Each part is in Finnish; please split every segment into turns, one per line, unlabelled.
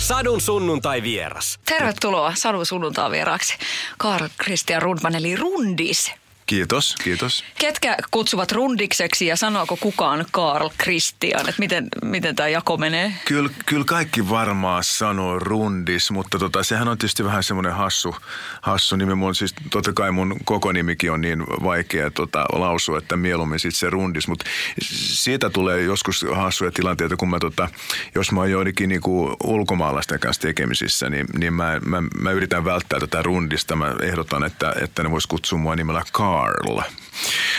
Sadun sunnuntai vieras.
Tervetuloa Sadun sunnuntai vieraaksi. Karl Christian Rundman eli Rundis.
Kiitos, kiitos.
Ketkä kutsuvat rundikseksi ja sanooko kukaan Karl Christian? Että miten, miten tämä jako menee?
Kyllä, kyllä kaikki varmaan sanoo rundis, mutta tota, sehän on tietysti vähän semmoinen hassu, hassu nimi. Mun, siis totta kai mun koko nimikin on niin vaikea tota, lausua, että mieluummin sitten se rundis. Mutta siitä tulee joskus hassuja tilanteita, kun mä, tota, jos mä oon joidenkin niinku ulkomaalaisten kanssa tekemisissä, niin, niin mä, mä, mä, yritän välttää tätä rundista. Mä ehdotan, että, että ne vois kutsua mua nimellä Karl Carl.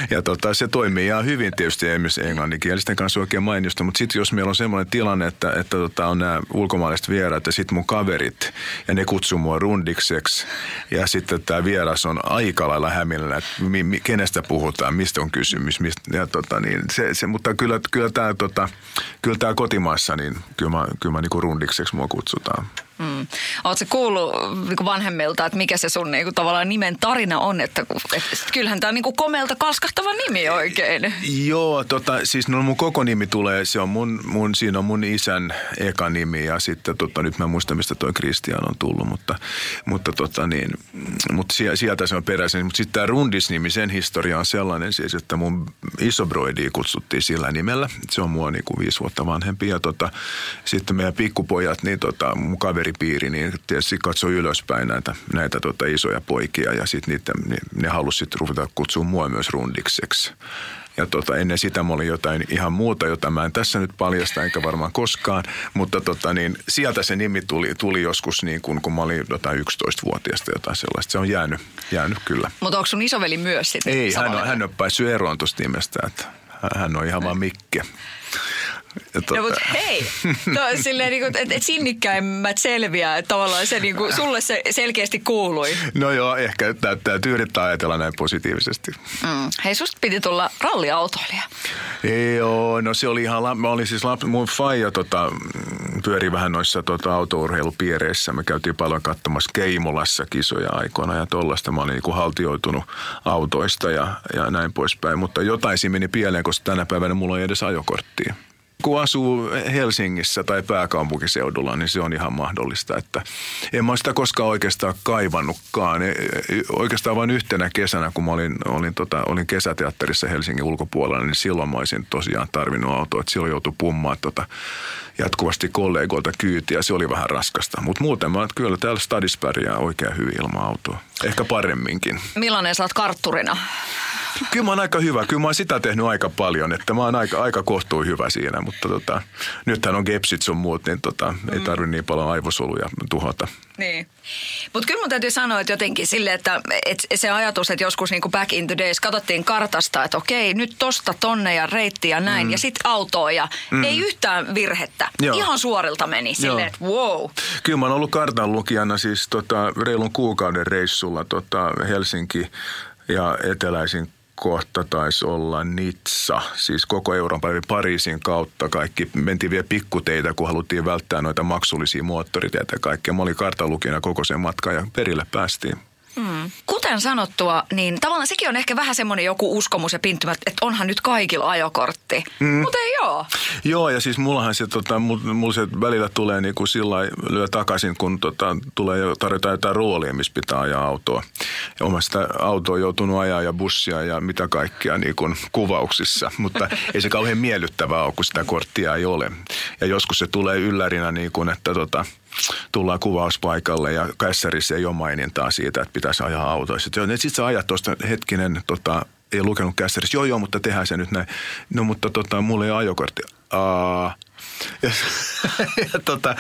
Ja tota, se toimii ihan hyvin tietysti esimerkiksi englanninkielisten kanssa oikein mainiosta, mutta sitten jos meillä on semmoinen tilanne, että, että tota, on nämä ulkomaalaiset vieraat ja sitten mun kaverit ja ne kutsuu mua rundikseksi ja sitten tämä vieras on aika lailla hämillä, että mi, mi, kenestä puhutaan, mistä on kysymys. Mistä, ja tota, niin, se, se, mutta kyllä, kyllä tämä tota, kyllä kotimaassa, niin kyllä mä, kyllä mä niinku rundikseksi mua kutsutaan.
Mm. Oletko kuullut niin vanhemmilta, että mikä se sun niin kuin, tavallaan nimen tarina on? Että, että kyllähän tämä on niin kuin komelta kalskahtava nimi oikein.
Joo, tota, siis no mun koko nimi tulee, se on mun, mun, siinä on mun isän eka nimi ja sitten tota, nyt mä muistan, mistä toi Christian on tullut, mutta, mutta, tota, niin, mutta sieltä se on peräisin. Mutta sitten tämä Rundis-nimi, sen historia on sellainen siis, että mun isobroidi kutsuttiin sillä nimellä. Se on mua niin kuin viisi vuotta vanhempi ja tota, sitten meidän pikkupojat, niin tota, mun kaveri kaveripiiri, niin tietysti katsoi ylöspäin näitä, näitä tota isoja poikia ja sitten niitä, ne, ne halusi ruveta kutsua mua myös rundikseksi. Ja tota, ennen sitä mä olin jotain ihan muuta, jota mä en tässä nyt paljasta, enkä varmaan koskaan. Mutta tota, niin, sieltä se nimi tuli, tuli joskus niin kun, kun mä olin jotain 11-vuotiaasta jotain sellaista. Se on jäänyt, jäänyt kyllä.
Mutta onko sun isoveli myös sitten?
Ei, hän on, hän on päässyt eroon tuosta nimestä. Että hän on ihan vaan Mikke.
Tuota. No mutta hei, no, silleen niin kuin, että et sinnikkäimmät selviää, että tavallaan se niin kuin, sulle se selkeästi kuului.
No joo, ehkä täytyy yrittää ajatella näin positiivisesti.
Mm. Hei, susta piti tulla ralliautoilija.
Joo, no se oli ihan, mä olin siis, mun faija tota, pyöri vähän noissa tota, autourheilupiireissä. Me käytiin paljon katsomassa Keimolassa kisoja aikoina ja tollaista. Mä olin niin kuin haltioitunut autoista ja, ja näin poispäin. Mutta jotain siinä meni pieleen, koska tänä päivänä mulla ei edes ajokorttia kun asuu Helsingissä tai pääkaupunkiseudulla, niin se on ihan mahdollista. Että en mä sitä koskaan oikeastaan kaivannutkaan. E, e, oikeastaan vain yhtenä kesänä, kun mä olin, olin, tota, olin kesäteatterissa Helsingin ulkopuolella, niin silloin mä olisin tosiaan tarvinnut autoa. Että silloin joutui pummaan tota, jatkuvasti kollegoilta kyytiä. Se oli vähän raskasta. Mutta muuten mä kyllä täällä stadissa pärjää oikein hyvin ilman autoa. Ehkä paremminkin.
Millainen sä oot kartturina?
Kyllä mä oon aika hyvä. Kyllä mä oon sitä tehnyt aika paljon, että mä oon aika, aika kohtuu hyvä siinä. Mutta tota, nythän on gepsit sun muut, niin tota, mm. ei tarvi niin paljon aivosoluja tuhota.
Niin. Mutta kyllä mun täytyy sanoa, että jotenkin sille, että, että se ajatus, että joskus niin kuin back in the days katsottiin kartasta, että okei, nyt tosta tonne ja reitti ja näin, mm. ja sitten autoa ja mm. ei yhtään virhettä. Joo. Ihan suorilta meni silleen, että wow.
Kyllä mä oon ollut kartanlukijana siis tota, reilun kuukauden reissulla tota, Helsinki ja eteläisin kohta taisi olla Nitsa, siis koko Euroopan eli Pariisin kautta kaikki. Mentiin vielä pikkuteitä, kun haluttiin välttää noita maksullisia moottoriteitä ja kaikkea. Mä olin kartalukina koko sen matkan ja perille päästiin.
Mm. Kuten sanottua, niin tavallaan sekin on ehkä vähän semmoinen joku uskomus ja pinttymä, että onhan nyt kaikilla ajokortti. Mm. Mutta ei joo.
Joo, ja siis mullahan se, tota, mulla se välillä tulee niin kuin sillä lyö takaisin, kun tota, tulee jo tarjota jotain roolia, missä pitää ajaa autoa. Ja omasta autoa joutunut ajaa ja bussia ja mitä kaikkea niin kuin kuvauksissa. Mutta ei se kauhean miellyttävää ole, kun sitä korttia ei ole. Ja joskus se tulee yllärinä niin kuin, että tota, tullaan kuvauspaikalle ja kässärissä ei ole mainintaa siitä, että pitäisi ajaa autoissa. Sitten sä ajat tuosta hetkinen, tota, ei lukenut kässärissä, joo joo, mutta tehdään se nyt näin. No mutta tota, mulla ei ole ajokortti. Aa, ja, ja tota,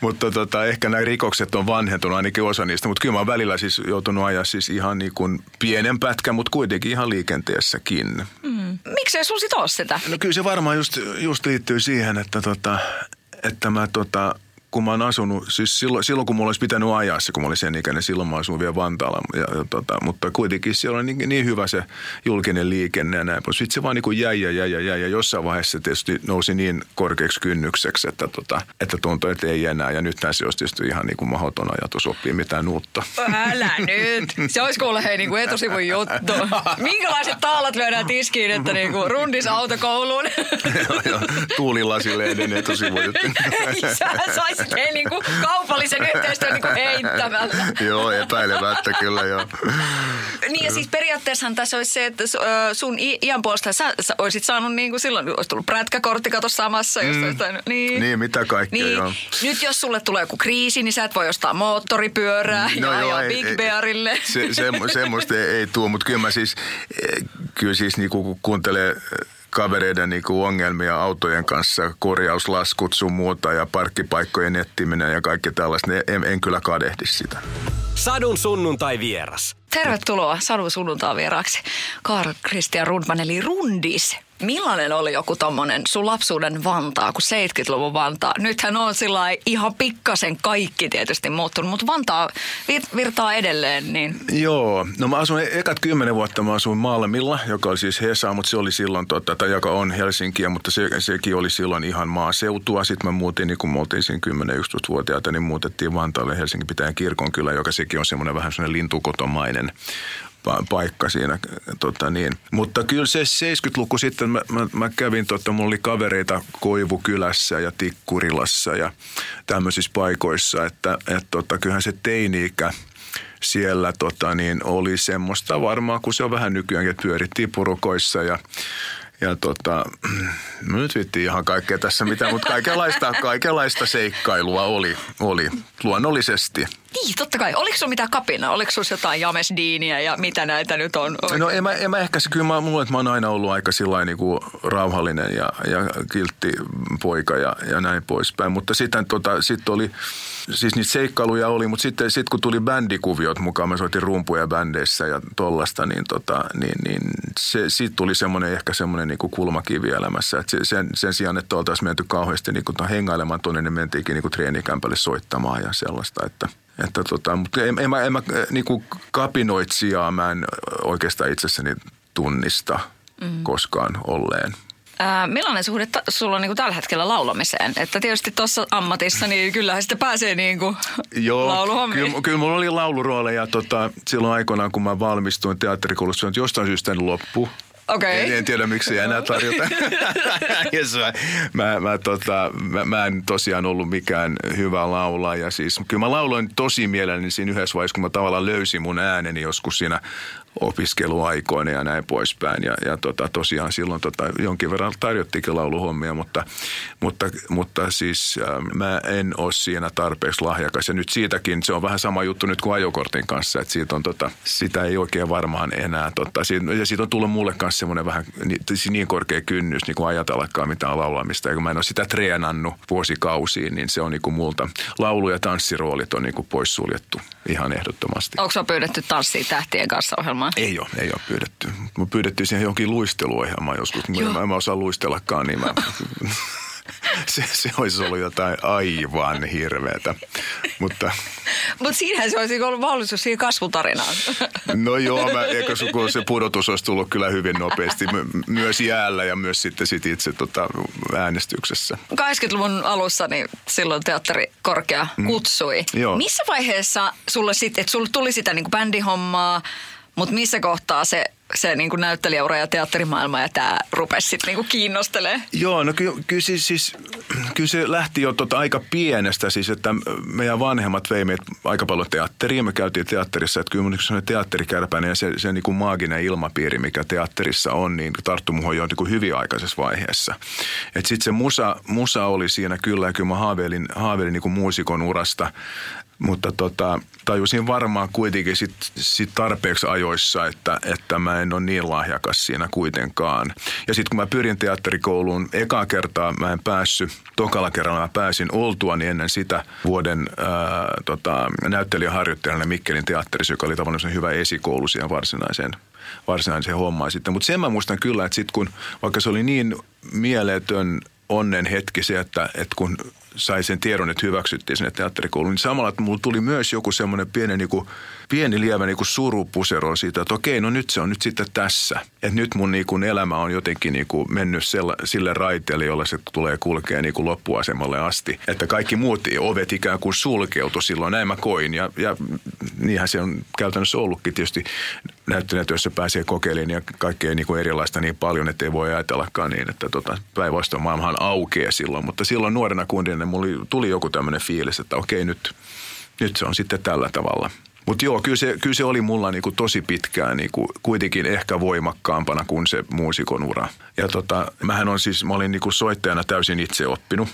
mutta tota, ehkä nämä rikokset on vanhentunut ainakin osa niistä, mutta kyllä mä oon välillä siis joutunut ajaa siis ihan niin kuin pienen pätkän, mutta kuitenkin ihan liikenteessäkin.
Mm. Miksei sun sit ole sitä?
No kyllä se varmaan just, just liittyy siihen, että, tota, että mä tota, kun mä oon asunut, siis silloin, silloin kun mulla olisi pitänyt ajaa se, kun mä olin sen ikäinen, silloin mä asuin vielä Vantaalla. Ja, ja, tota, mutta kuitenkin siellä on niin, niin, hyvä se julkinen liikenne ja näin. Sitten se vaan niin kuin jäi ja jäi ja jäi ja jossain vaiheessa se tietysti nousi niin korkeaksi kynnykseksi, että, tota, että tuntui, että ei enää. Ja nyt se olisi tietysti ihan niin kuin mahdoton ajatus oppia mitään uutta.
Älä nyt. Se olisi kuule hei niin kuin etusivun juttu. Minkälaiset taalat lyödään tiskiin, että niin kuin rundis autokouluun?
Tuulilasille etusivun juttu.
Sä saisit hei niin kuin kaupallisen yhteistyön niin kuin heittämällä.
joo, epäilemättä kyllä joo.
Niin ja siis periaatteessahan tässä olisi se, että sun iän puolesta sä, sä olisit saanut niin kuin silloin, olisi tullut prätkäkortti kato samassa. Mm. Jos
niin. niin, mitä kaikkea niin. joo.
Nyt jos sulle tulee joku kriisi, niin sä et voi ostaa moottoripyörää no ja joo, ajaa Big ei, Bearille.
Se, se, semmoista ei, ei tule, mutta kyllä mä siis, eh, kyllä siis niin kun kuuntelee kavereiden niin kuin ongelmia autojen kanssa, korjauslaskut sun muuta ja parkkipaikkojen etsiminen ja kaikki tällaista, niin en, en kyllä kadehdi sitä.
Sadun sunnuntai vieras.
Tervetuloa Sadun sunnuntai vieraksi Karl Christian Rundman eli Rundis. Millainen oli joku tommonen sun lapsuuden Vantaa, kun 70-luvun Vantaa? Nythän on sillä ihan pikkasen kaikki tietysti muuttunut, mutta Vantaa vir- virtaa edelleen. Niin.
Joo, no mä asuin ekat kymmenen vuotta, mä asuin Malmilla, joka oli siis Hesa, mutta se oli silloin, tota, tai joka on Helsinkiä, mutta se, sekin oli silloin ihan maaseutua. Sitten mä muutin, niin kun me oltiin siinä 10-11-vuotiaita, niin muutettiin Vantaalle Helsingin pitäjän kirkon kyllä, joka sekin on semmoinen vähän semmoinen lintukotomainen paikka siinä. Tota niin. Mutta kyllä se 70-luku sitten, mä, mä, mä kävin, tota, mulla oli kavereita Koivukylässä ja Tikkurilassa ja tämmöisissä paikoissa, että et, tota, kyllähän se teini-ikä siellä tota, niin oli semmoista varmaan, kun se on vähän nykyäänkin, että pyörittiin purukoissa ja ja tota, nyt vittiin ihan kaikkea tässä mitä, mutta kaikenlaista, kaikenlaista seikkailua oli, oli luonnollisesti.
Niin, totta kai. Oliko sinulla mitään kapina? Oliko sinulla jotain jamesdiiniä ja mitä näitä nyt on?
Oikein? No en mä, en mä ehkä, kyllä mä, mulle, että mä oon aina ollut aika sillä niin kuin rauhallinen ja, ja kiltti poika ja, ja näin poispäin. Mutta sitten tota, sit oli, siis niitä seikkailuja oli, mutta sitten sit kun tuli bändikuviot mukaan, mä soitin rumpuja bändeissä ja tollasta, niin, tota, niin, niin se, siitä tuli semmoinen ehkä semmoinen niin kuin kulmakivi elämässä. Et sen, sen sijaan, että oltaisiin menty kauheasti niin kuin hengailemaan tuonne, niin mentiinkin niin kuin treenikämpälle soittamaan ja sellaista, että – että tota, mutta en, en, mä, en mä niin kuin kapinoitsijaa mä en oikeastaan itsessäni tunnista mm. koskaan olleen.
Ää, millainen suhde ta- sulla on niin kuin tällä hetkellä laulamiseen? Että tietysti tuossa ammatissa, niin kyllähän sitten pääsee niin kuin Joo,
kyllä, kyllä mulla oli laulurooleja tota, silloin aikoinaan, kun mä valmistuin teatterikoulussa, että jostain syystä loppu.
Okay.
En, en tiedä, miksi ei enää tarjota. yes, mä, mä, tota, mä, mä en tosiaan ollut mikään hyvä laulaja. Siis, kyllä mä lauloin tosi mielelläni siinä yhdessä vaiheessa, kun mä tavallaan löysin mun ääneni joskus siinä opiskeluaikoina ja näin poispäin. Ja, ja tota, tosiaan silloin tota, jonkin verran tarjottikin lauluhommia, mutta, mutta, mutta siis äh, mä en ole siinä tarpeeksi lahjakas. Ja nyt siitäkin, se on vähän sama juttu nyt kuin ajokortin kanssa, että siitä on, tota, sitä ei oikein varmaan enää. Tota, siitä, ja siitä on tullut mulle kanssa semmoinen vähän niin, niin korkea kynnys niin kuin ajatellakaan mitään laulamista. Ja kun mä en ole sitä treenannut vuosikausiin, niin se on niin kuin multa. Laulu- ja tanssiroolit on niin kuin poissuljettu ihan ehdottomasti.
Onko pyydetty tanssiin tähtien kanssa ohjelmaan?
Ei ole, ei ole pyydetty. Mä pyydettiin siihen johonkin luisteluohjelmaan joskus. Mä, mä en osaa luistellakaan, niin mä se, se olisi ollut jotain aivan hirveätä. Mutta
Mut siinähän se olisi ollut mahdollisuus siihen kasvutarinaan.
No joo, mä, eikö se pudotus olisi tullut kyllä hyvin nopeasti myös jäällä ja myös sitten sit itse tota, äänestyksessä.
80-luvun alussa niin silloin teatteri korkea mm. kutsui. Mm. Joo. Missä vaiheessa sulle sitten, että sulle tuli sitä niin kuin bändihommaa, mutta missä kohtaa se se niin kuin näyttelijäura ja teatterimaailma ja tämä rupesi sitten niin kiinnostelee?
Joo, no ky- kyllä, siis, siis, kyllä se lähti jo tota aika pienestä siis, että meidän vanhemmat vei meitä aika paljon teatteriin. Me käytiin teatterissa, että kyllä mun yksi teatterikärpäinen ja se, se niin kuin maaginen ilmapiiri, mikä teatterissa on, niin tarttu muhun jo niin kuin hyvin aikaisessa vaiheessa. Että sitten se musa, musa oli siinä kyllä ja kyllä mä haaveilin, haaveilin niin kuin muusikon urasta mutta tota, tajusin varmaan kuitenkin sit, sit tarpeeksi ajoissa, että, että mä en ole niin lahjakas siinä kuitenkaan. Ja sitten kun mä pyrin teatterikouluun, ekaa kertaa mä en päässyt, tokalla kerralla mä pääsin oltuani ennen sitä vuoden ää, tota, näyttelijäharjoittajana Mikkelin teatterissa, joka oli tavallaan hyvä esikoulu siihen varsinaiseen varsinaiseen hommaan sitten. Mutta sen mä muistan kyllä, että sitten kun, vaikka se oli niin mieletön onnen hetki se, että, että kun sai sen tiedon, että hyväksyttiin sinne teatterikouluun, niin samalla että mulla tuli myös joku semmoinen pieni, niin kuin, pieni lievä niin kuin surupusero siitä, että okei, no nyt se on nyt sitten tässä. Että nyt mun niin kuin elämä on jotenkin niin kuin mennyt sella, sille raiteelle, jolla se tulee kulkea niin kuin loppuasemalle asti. Että kaikki muut ovet ikään kuin sulkeutu silloin, näin mä koin. Ja, ja niinhän se on käytännössä ollutkin tietysti näyttelijätyössä pääsee kokeilemaan ja kaikkea niin kuin erilaista niin paljon, että ei voi ajatellakaan niin, että tota, päinvastoin maailmahan aukeaa silloin. Mutta silloin nuorena kundina mulla tuli joku tämmöinen fiilis, että okei nyt, nyt se on sitten tällä tavalla – mutta joo, kyllä se, kyllä se oli mulla niinku tosi pitkään niinku, kuitenkin ehkä voimakkaampana kuin se muusikon ura. Ja tota, mähän on siis, mä olin niinku soittajana täysin itse oppinut.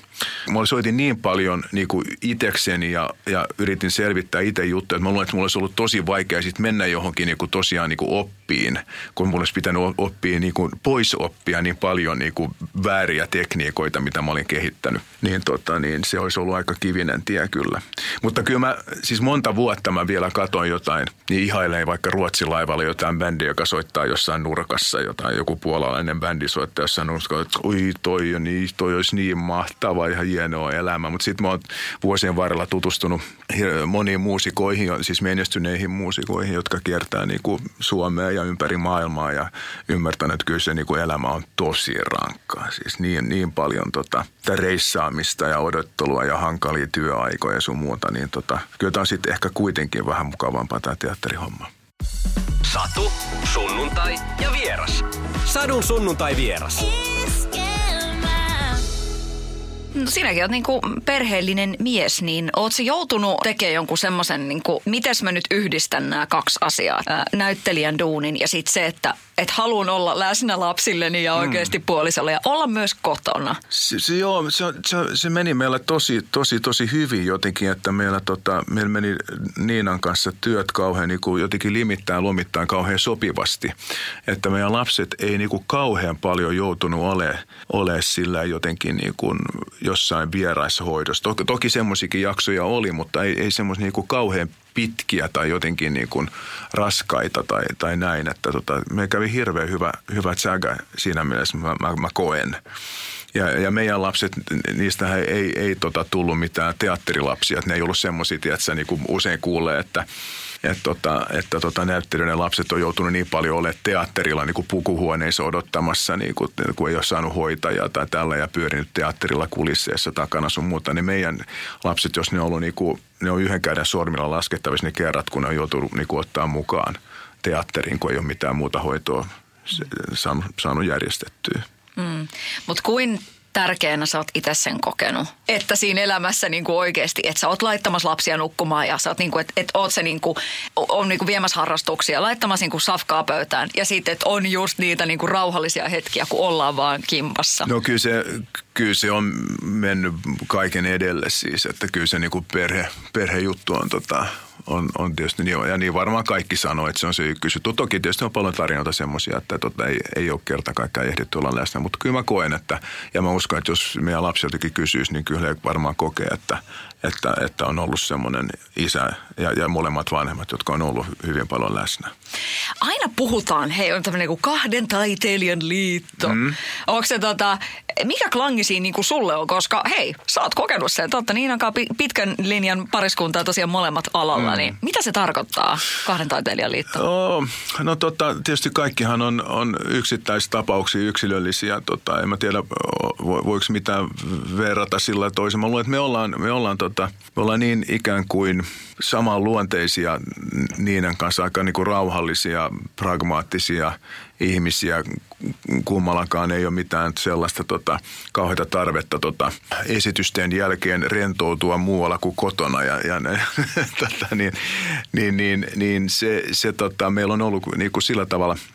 Mä soitin niin paljon niinku itekseni ja, ja yritin selvittää itse juttuja, että mä luulen, että mulla olisi ollut tosi vaikea sit mennä johonkin niinku tosiaan niinku oppiin, kun mulla olisi pitänyt oppia niinku, pois oppia niin paljon niinku vääriä tekniikoita, mitä mä olin kehittänyt. Niin, tota, niin se olisi ollut aika kivinen tie kyllä. Mutta kyllä mä, siis monta vuotta mä vielä katoin jotain, niin ihailee vaikka Ruotsin laivalla jotain bändiä, joka soittaa jossain nurkassa, jotain joku puolalainen bändi soittaa jossain nurkassa, että oi toi, niin, toi olisi niin mahtava, ihan hienoa elämä. Mutta sitten mä oon vuosien varrella tutustunut moniin muusikoihin, siis menestyneihin muusikoihin, jotka kiertää niin kuin Suomea ja ympäri maailmaa ja ymmärtänyt, että kyllä se niin kuin elämä on tosi rankkaa. Siis niin, niin paljon tota, reissaamista ja odottelua ja hankalia työaikoja ja sun muuta, niin tota, kyllä tämä on sitten ehkä kuitenkin vähän mukavampaa tämä teatterihomma.
Satu, sunnuntai ja vieras. Sadun sunnuntai vieras.
No sinäkin oot niinku perheellinen mies, niin oot se joutunut tekemään jonkun semmoisen, niinku, miten mä nyt yhdistän nämä kaksi asiaa. Ää, näyttelijän duunin ja sitten se, että et haluan olla läsnä lapsilleni ja oikeasti mm. puolisolle ja olla myös kotona.
Se, se, joo, se, se, se meni meillä tosi, tosi, tosi hyvin jotenkin, että meillä, tota, meillä meni Niinan kanssa työt kauhean niin kuin jotenkin limittäin lomittain kauhean sopivasti. Että meidän lapset ei niin kuin kauhean paljon joutunut ole, ole sillä jotenkin niin kuin jossain vieraissa hoidossa. Toki, toki semmoisikin jaksoja oli, mutta ei, ei semmoisia niin kuin kauhean pitkiä tai jotenkin niin kuin raskaita tai, tai näin. Että tota, me kävi hirveän hyvä, hyvä tsägä siinä mielessä, mä, mä, mä koen. Ja, ja meidän lapset, niistä ei, ei, ei tota tullut mitään teatterilapsia. Että ne ei ollut semmoisia, että niin kuin usein kuulee, että että, tota, että tota, näyttelijöiden lapset on joutunut niin paljon olemaan teatterilla niin kuin pukuhuoneissa odottamassa, niin kuin, kun ei ole saanut hoitajaa tai tällä ja pyörinyt teatterilla kulisseessa takana sun muuta, niin meidän lapset, jos ne on ollut niin kuin, ne on yhden käden sormilla laskettavissa ne kerrat, kun ne on joutunut niin kuin, ottaa mukaan teatteriin, kun ei ole mitään muuta hoitoa saanut, saanut järjestettyä.
Mm. Mutta kuin tärkeänä sä oot itse sen kokenut? Että siinä elämässä niin kuin oikeasti, että sä oot laittamassa lapsia nukkumaan ja sä oot, niin kuin, että, että oot se niin kuin, on niin kuin viemässä harrastuksia, laittamassa niin kuin safkaa pöytään ja sitten, että on just niitä niin kuin rauhallisia hetkiä, kun ollaan vaan kimpassa.
No kyllä se, kyllä se on mennyt kaiken edelle siis, että kyllä se niin kuin perhe, perhejuttu on tota, on, on tietysti niin, ja niin varmaan kaikki sanoo, että se on se ykkösjuttu. Toki tietysti on paljon tarinoita semmoisia, että tota, ei, ei ole kerta kaikkiaan ehditty olla läsnä, mutta kyllä mä koen, että, ja mä uskon, että jos meidän lapsi jotenkin kysyisi, niin kyllä he varmaan kokee, että, että, että on ollut semmoinen isä ja, ja molemmat vanhemmat, jotka on ollut hyvin paljon läsnä.
Aina puhutaan, hei on tämmöinen kuin kahden taiteilijan liitto. Mm. Onko se tota, mikä klangi siinä niin kuin sulle on, koska hei, sä oot kokenut sen, totta niin onkaan pitkän linjan pariskuntaa tosiaan molemmat alalla, mm. niin mitä se tarkoittaa kahden taiteilijan liitto?
Oh, no tota, tietysti kaikkihan on, on yksittäistapauksia, yksilöllisiä, tota, en mä tiedä voiko mitään verrata sillä toisella. Mä luulen, että me ollaan, me ollaan, tota, me ollaan niin ikään kuin samanluonteisia niiden kanssa, aika niin kuin rauhallisia, pragmaattisia ihmisiä. Kummallakaan ei ole mitään sellaista tota, kauheita tarvetta tota, esitysten jälkeen rentoutua muualla kuin kotona. Ja, ja tota, niin, niin, niin, niin se, se tota, meillä on ollut niin kuin sillä tavalla –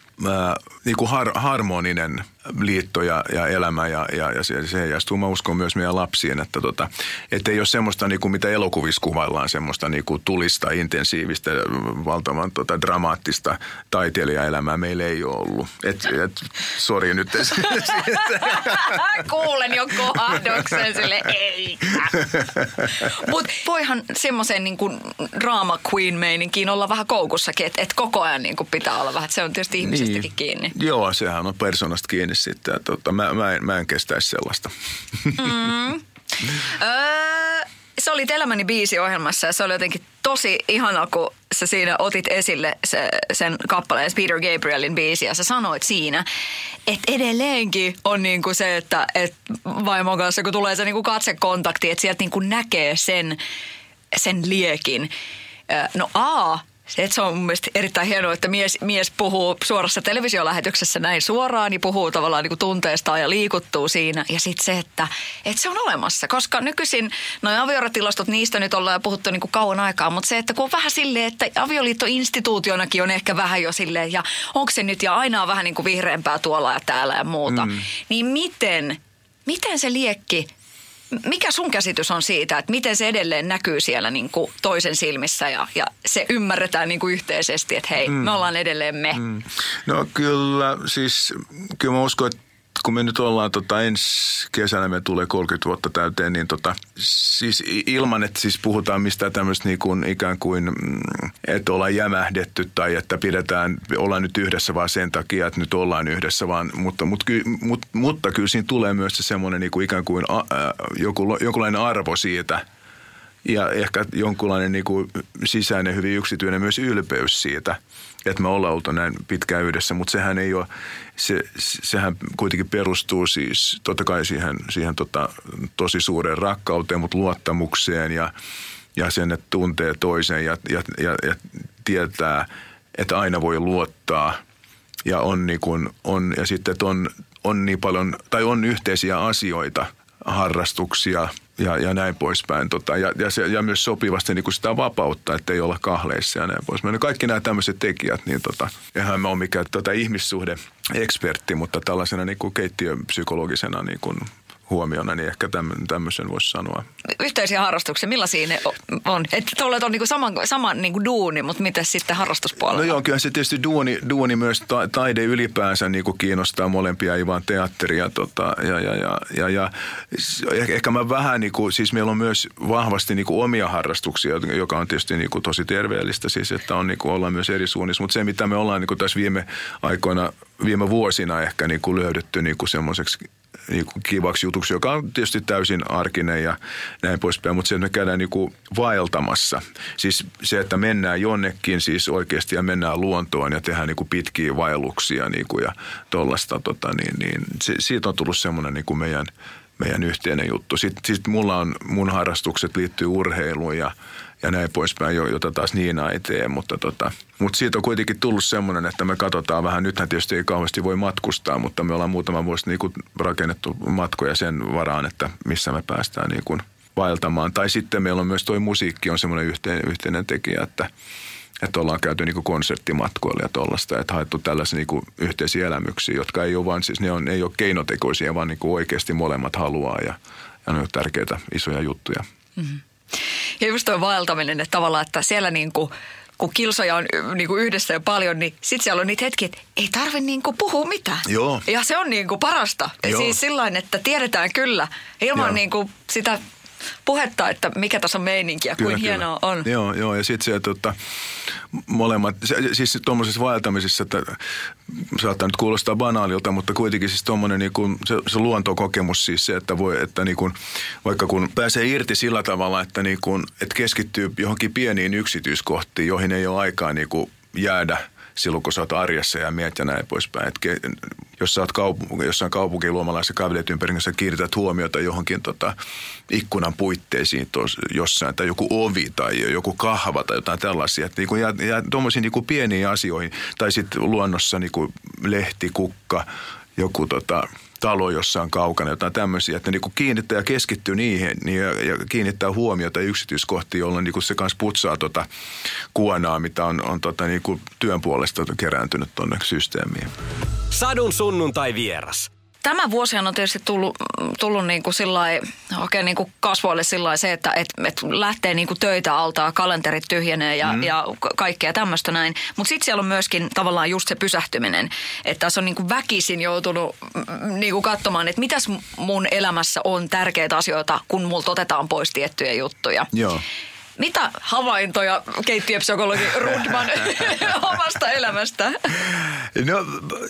niin kuin har, harmoninen liitto ja, ja elämä ja, ja, ja se, se heijastuu. Mä uskon myös meidän lapsiin, että tota, et ei ole semmoista, niin kuin mitä elokuvissa kuvaillaan, semmoista niin kuin tulista, intensiivistä, valtavan tota, dramaattista taiteilijaelämää meillä ei ole ollut. Et, et, sori nyt.
Kuulen jo kohdoksen sille ei. Mutta voihan semmoisen niin kuin drama queen meininkiin olla vähän koukussakin, että et koko ajan niin kuin pitää olla vähän. Se on tietysti ihmisestäkin niin. kiinni.
Joo, sehän on persoonasta kiinni kiinni sitten. Ja tota, mä, mä, en, mä en kestäisi sellaista.
Mm. öö, se oli Elämäni biisi ohjelmassa ja se oli jotenkin tosi ihana, kun sä siinä otit esille se, sen kappaleen Peter Gabrielin biisi ja sä sanoit siinä, että edelleenkin on niinku se, että et vaimon kanssa kun tulee se niinku katsekontakti, että sieltä niinku näkee sen, sen liekin. No A, se, että se on mun mielestä erittäin hienoa, että mies, mies puhuu suorassa televisiolähetyksessä näin suoraan, niin puhuu tavallaan niin kuin tunteestaan ja liikuttuu siinä. Ja sitten se, että, että se on olemassa, koska nykyisin noin avioratilastot, niistä nyt ollaan puhuttu niin kuin kauan aikaa, mutta se, että kun on vähän silleen, että avioliitto instituutionakin on ehkä vähän jo silleen, ja onko se nyt, ja aina on vähän niin kuin vihreämpää tuolla ja täällä ja muuta, mm. niin miten, miten se liekki mikä sun käsitys on siitä, että miten se edelleen näkyy siellä niin kuin toisen silmissä ja, ja se ymmärretään niin kuin yhteisesti, että hei, mm. me ollaan edelleen me? Mm.
No kyllä, siis kyllä mä uskon, että kun me nyt ollaan tota, ensi kesänä, me tulee 30 vuotta täyteen, niin tota, siis ilman, että siis puhutaan mistään tämmöistä niin kuin ikään kuin, mm, että ollaan jämähdetty tai että pidetään, ollaan nyt yhdessä vaan sen takia, että nyt ollaan yhdessä, vaan, mutta, mutta, ky, mutta, mutta kyllä siinä tulee myös se semmoinen niin kuin ikään kuin a, ä, joku, jonkunlainen arvo siitä, ja ehkä jonkunlainen niin kuin sisäinen, hyvin yksityinen myös ylpeys siitä – että me ollaan oltu näin pitkään yhdessä, mutta sehän ei ole, se, sehän kuitenkin perustuu siis totta kai siihen, siihen tota, tosi suureen rakkauteen, mutta luottamukseen ja, ja sen, että tuntee toisen ja, ja, ja, ja tietää, että aina voi luottaa. Ja on, niin kuin, on ja sitten, että on, on niin paljon, tai on yhteisiä asioita, harrastuksia – ja, ja näin poispäin. Tota, ja, ja, se, ja myös sopivasti niin kuin sitä vapautta, että ei olla kahleissa ja näin poispäin. No kaikki nämä tämmöiset tekijät, niin tota, eihän mä ole mikään tota, ihmissuhde ekspertti, mutta tällaisena niin kuin keittiöpsykologisena niin kuin huomiona, niin ehkä tämmöisen voisi sanoa.
Yhteisiä harrastuksia, millaisia ne on? Että tuolla on niinku saman, saman niinku duuni, mutta miten sitten harrastuspuolella?
No joo, kyllä se tietysti duuni, duuni myös ta, taide ylipäänsä niinku kiinnostaa molempia, ei vaan teatteria. Tota, ja, ja, ja, ja, ja, ehkä mä vähän, niinku, siis meillä on myös vahvasti niinku omia harrastuksia, joka on tietysti niinku tosi terveellistä, siis että on niinku, ollaan myös eri suunnissa. Mutta se, mitä me ollaan niinku tässä viime aikoina, viime vuosina ehkä niinku löydetty niinku semmoiseksi niin kuin kivaksi jutuksi, joka on tietysti täysin arkinen ja näin poispäin, mutta se, että me käydään niin kuin vaeltamassa. Siis se, että mennään jonnekin siis oikeasti ja mennään luontoon ja tehdään niin kuin pitkiä vaelluksia niin kuin ja tollasta, tota, niin, niin se, siitä on tullut semmoinen niin kuin meidän, meidän yhteinen juttu. Sitten sit mulla on, mun harrastukset liittyy urheiluun ja ja näin poispäin, jota taas Niina ei tee. Mutta, tota, mutta siitä on kuitenkin tullut semmoinen, että me katsotaan vähän, nythän tietysti ei kauheasti voi matkustaa, mutta me ollaan muutama vuosi niin kuin rakennettu matkoja sen varaan, että missä me päästään niin kuin vaeltamaan. Tai sitten meillä on myös toi musiikki on semmoinen yhteinen, yhteinen tekijä, että, että ollaan käyty niin konserttimatkoilla ja tuollaista, että haettu tällaisia niin yhteisiä elämyksiä, jotka ei ole vaan, siis ne on, ei ole keinotekoisia, vaan niin oikeasti molemmat haluaa ja, ja ne on tärkeitä isoja juttuja. Mm-hmm.
Ja just tuo vaeltaminen, että tavallaan, että siellä niin kuin, kun kilsoja on niin kuin yhdessä jo paljon, niin sitten siellä on niitä hetkiä, että ei tarvitse niin kuin puhua mitään.
Joo.
Ja se on niin kuin parasta. Joo. Siis sillain, että tiedetään kyllä ilman niin kuin sitä puhetta, että mikä tässä on meininki ja kuin hienoa on.
Joo, joo ja sitten se, että tota, molemmat, siis tuommoisessa vaeltamisessa, että saattaa nyt kuulostaa banaalilta, mutta kuitenkin siis tuommoinen niin kuin, se, se luontokokemus siis se, että voi, että niin kuin, vaikka kun pääsee irti sillä tavalla, että, niin kuin, että keskittyy johonkin pieniin yksityiskohtiin, joihin ei ole aikaa niin kuin jäädä – silloin, kun sä oot arjessa ja miet ja näin poispäin. Et jos sä oot kaup- jossain kaupunkiluomalaisessa sä kiinnität huomiota johonkin tota, ikkunan puitteisiin tos, jossain, tai joku ovi tai joku kahva tai jotain tällaisia. Et niinku, ja, ja tuommoisiin niinku pieniin asioihin, tai sitten luonnossa niinku lehti, kukka, joku tota, talo jossain kaukana, jotain tämmöisiä, että ne niin kiinnittää ja keskittyy niihin niin ja, ja kiinnittää huomiota yksityiskohtiin, jolloin niin se kanssa putsaa tota kuonaa, mitä on, on tota niin työn puolesta kerääntynyt tuonne systeemiin.
Sadun sunnuntai vieras.
Tämä vuosi on tietysti tullut, tullut niin kuin sillai, oikein niin kuin kasvoille sillai se, että et, et lähtee niin kuin töitä altaa, kalenterit tyhjenee ja, mm. ja kaikkea tämmöistä näin. Mutta sitten siellä on myöskin tavallaan just se pysähtyminen, että tässä on niin kuin väkisin joutunut niin kuin katsomaan, että mitäs mun elämässä on tärkeitä asioita, kun multa otetaan pois tiettyjä juttuja.
Joo.
Mitä havaintoja keittiöpsykologi Rudman omasta elämästä?
No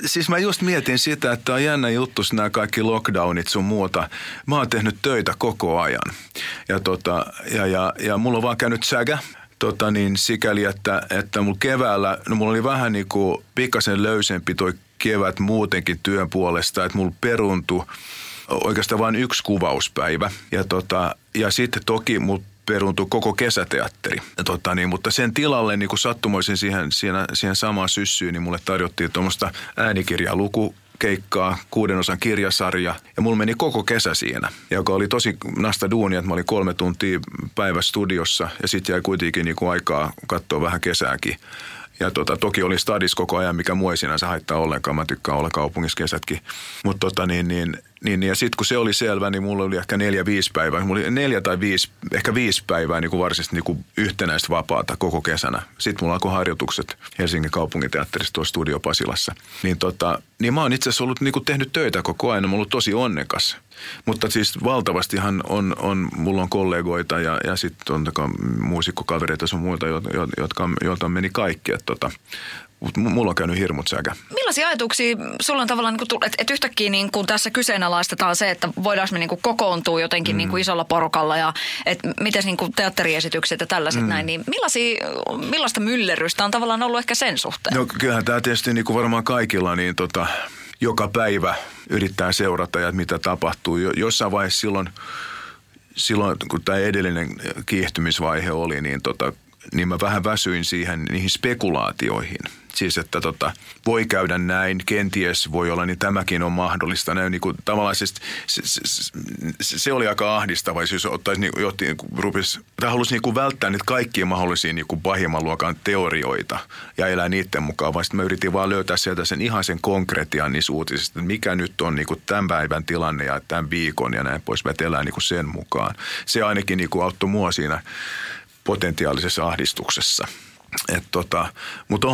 siis mä just mietin sitä, että on jännä juttu nämä kaikki lockdownit sun muuta. Mä oon tehnyt töitä koko ajan. Ja, tota, ja, ja, ja mulla on vaan käynyt sägä tota niin, sikäli, että, että mulla keväällä, no mulla oli vähän niin kuin pikkasen löysempi toi kevät muutenkin työn puolesta, että mulla peruntui oikeastaan vain yksi kuvauspäivä. Ja, tota, ja sitten toki mulla peruuntui koko kesäteatteri. Ja tota niin, mutta sen tilalle niin kun sattumoisin siihen, siihen, siihen samaan syssyyn, niin mulle tarjottiin tuommoista äänikirjaluku keikkaa, kuuden osan kirjasarja. Ja mulla meni koko kesä siinä, joka oli tosi nasta duunia, että mä olin kolme tuntia päivä studiossa ja sitten jäi kuitenkin niin aikaa katsoa vähän kesääkin. Ja tota, toki oli stadis koko ajan, mikä mua ei sinänsä haittaa ollenkaan. Mä tykkään olla kaupungissa kesätkin. Mutta tota, niin, niin, niin, ja sitten kun se oli selvä, niin mulla oli ehkä neljä, viisi päivää. Mulla oli neljä tai viisi, ehkä viisi päivää niin kuin varsinaisesti niin yhtenäistä vapaata koko kesänä. Sitten mulla alkoi harjoitukset Helsingin kaupunginteatterissa tuossa Studio Pasilassa. Niin, tota, niin mä oon itse asiassa ollut niin kuin tehnyt töitä koko ajan. Mä oon ollut tosi onnekas. Mutta siis valtavastihan on, on mulla on kollegoita ja, ja sitten on muusikkokavereita sun muita, jotka, joilta meni kaikki. Että tota, mulla on käynyt hirmut säkä.
Millaisia ajatuksia sulla on tavallaan, niin että et yhtäkkiä niin kun tässä kyseenalaistetaan se, että voidaan me niin kokoontua jotenkin niin mm. niin isolla porukalla ja että miten niin teatteriesitykset ja tällaiset mm. näin, niin millaisia, millaista myllerrystä on tavallaan ollut ehkä sen suhteen?
No kyllähän tämä tietysti niin kuin varmaan kaikilla, niin tota, joka päivä yrittää seurata ja mitä tapahtuu. Jossain vaiheessa silloin, silloin kun tämä edellinen kiihtymisvaihe oli, niin, tota, niin mä vähän väsyin siihen niihin spekulaatioihin – Siis, että tota, voi käydä näin, kenties voi olla, niin tämäkin on mahdollista. Näin, niin kuin, tavallaan siis, se, se, se, oli aika ahdistava, jos ottaisi, niin, jotti, niin rupis, tai halusi niin kuin välttää niitä kaikkia mahdollisia niin kuin pahimman luokan teorioita ja elää niiden mukaan, vaan sitten mä yritin vaan löytää sieltä sen ihan sen konkretian niissä uutisista, että mikä nyt on niin kuin tämän päivän tilanne ja tämän viikon ja näin pois, mä elää niin kuin sen mukaan. Se ainakin niin kuin auttoi mua siinä potentiaalisessa ahdistuksessa. Et tota, mutta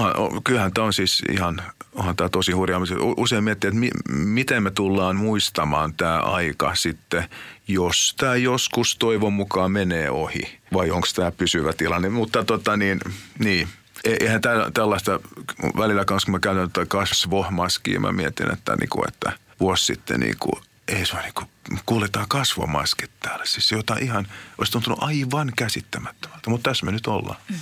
kyllähän tämä on siis ihan, onhan tämä tosi hurjaa. Usein miettii, että mi, miten me tullaan muistamaan tämä aika sitten, jos tämä joskus toivon mukaan menee ohi. Vai onko tämä pysyvä tilanne. Mutta tota niin, niin e, eihän tää, tällaista, välillä kanssa kun mä käytän tätä kasvomaskia, mä mietin, että, niinku, että vuosi sitten niinku, ei se ole niinku, kuuletaan kasvomaskit täällä. Siis jotain ihan, olisi tuntunut aivan käsittämättömältä, mutta tässä me nyt ollaan. Mm.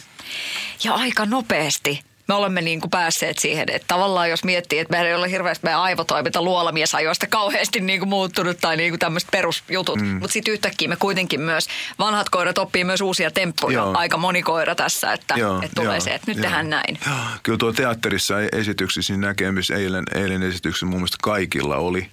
Ja aika nopeasti me olemme niin kuin päässeet siihen, että tavallaan jos miettii, että meillä ei ole hirveästi meidän aivotoiminta luolamiesajoista kauheasti niin kuin muuttunut tai niin kuin tämmöiset perusjutut, mm. mutta sitten yhtäkkiä me kuitenkin myös, vanhat koirat oppii myös uusia temppuja, Joo. aika moni koira tässä, että, Joo, että tulee jo, se, että nyt jo. tehdään näin. Joo.
Kyllä tuo teatterissa esityksissä niin näkemys eilen, eilen esityksessä mun mielestä kaikilla oli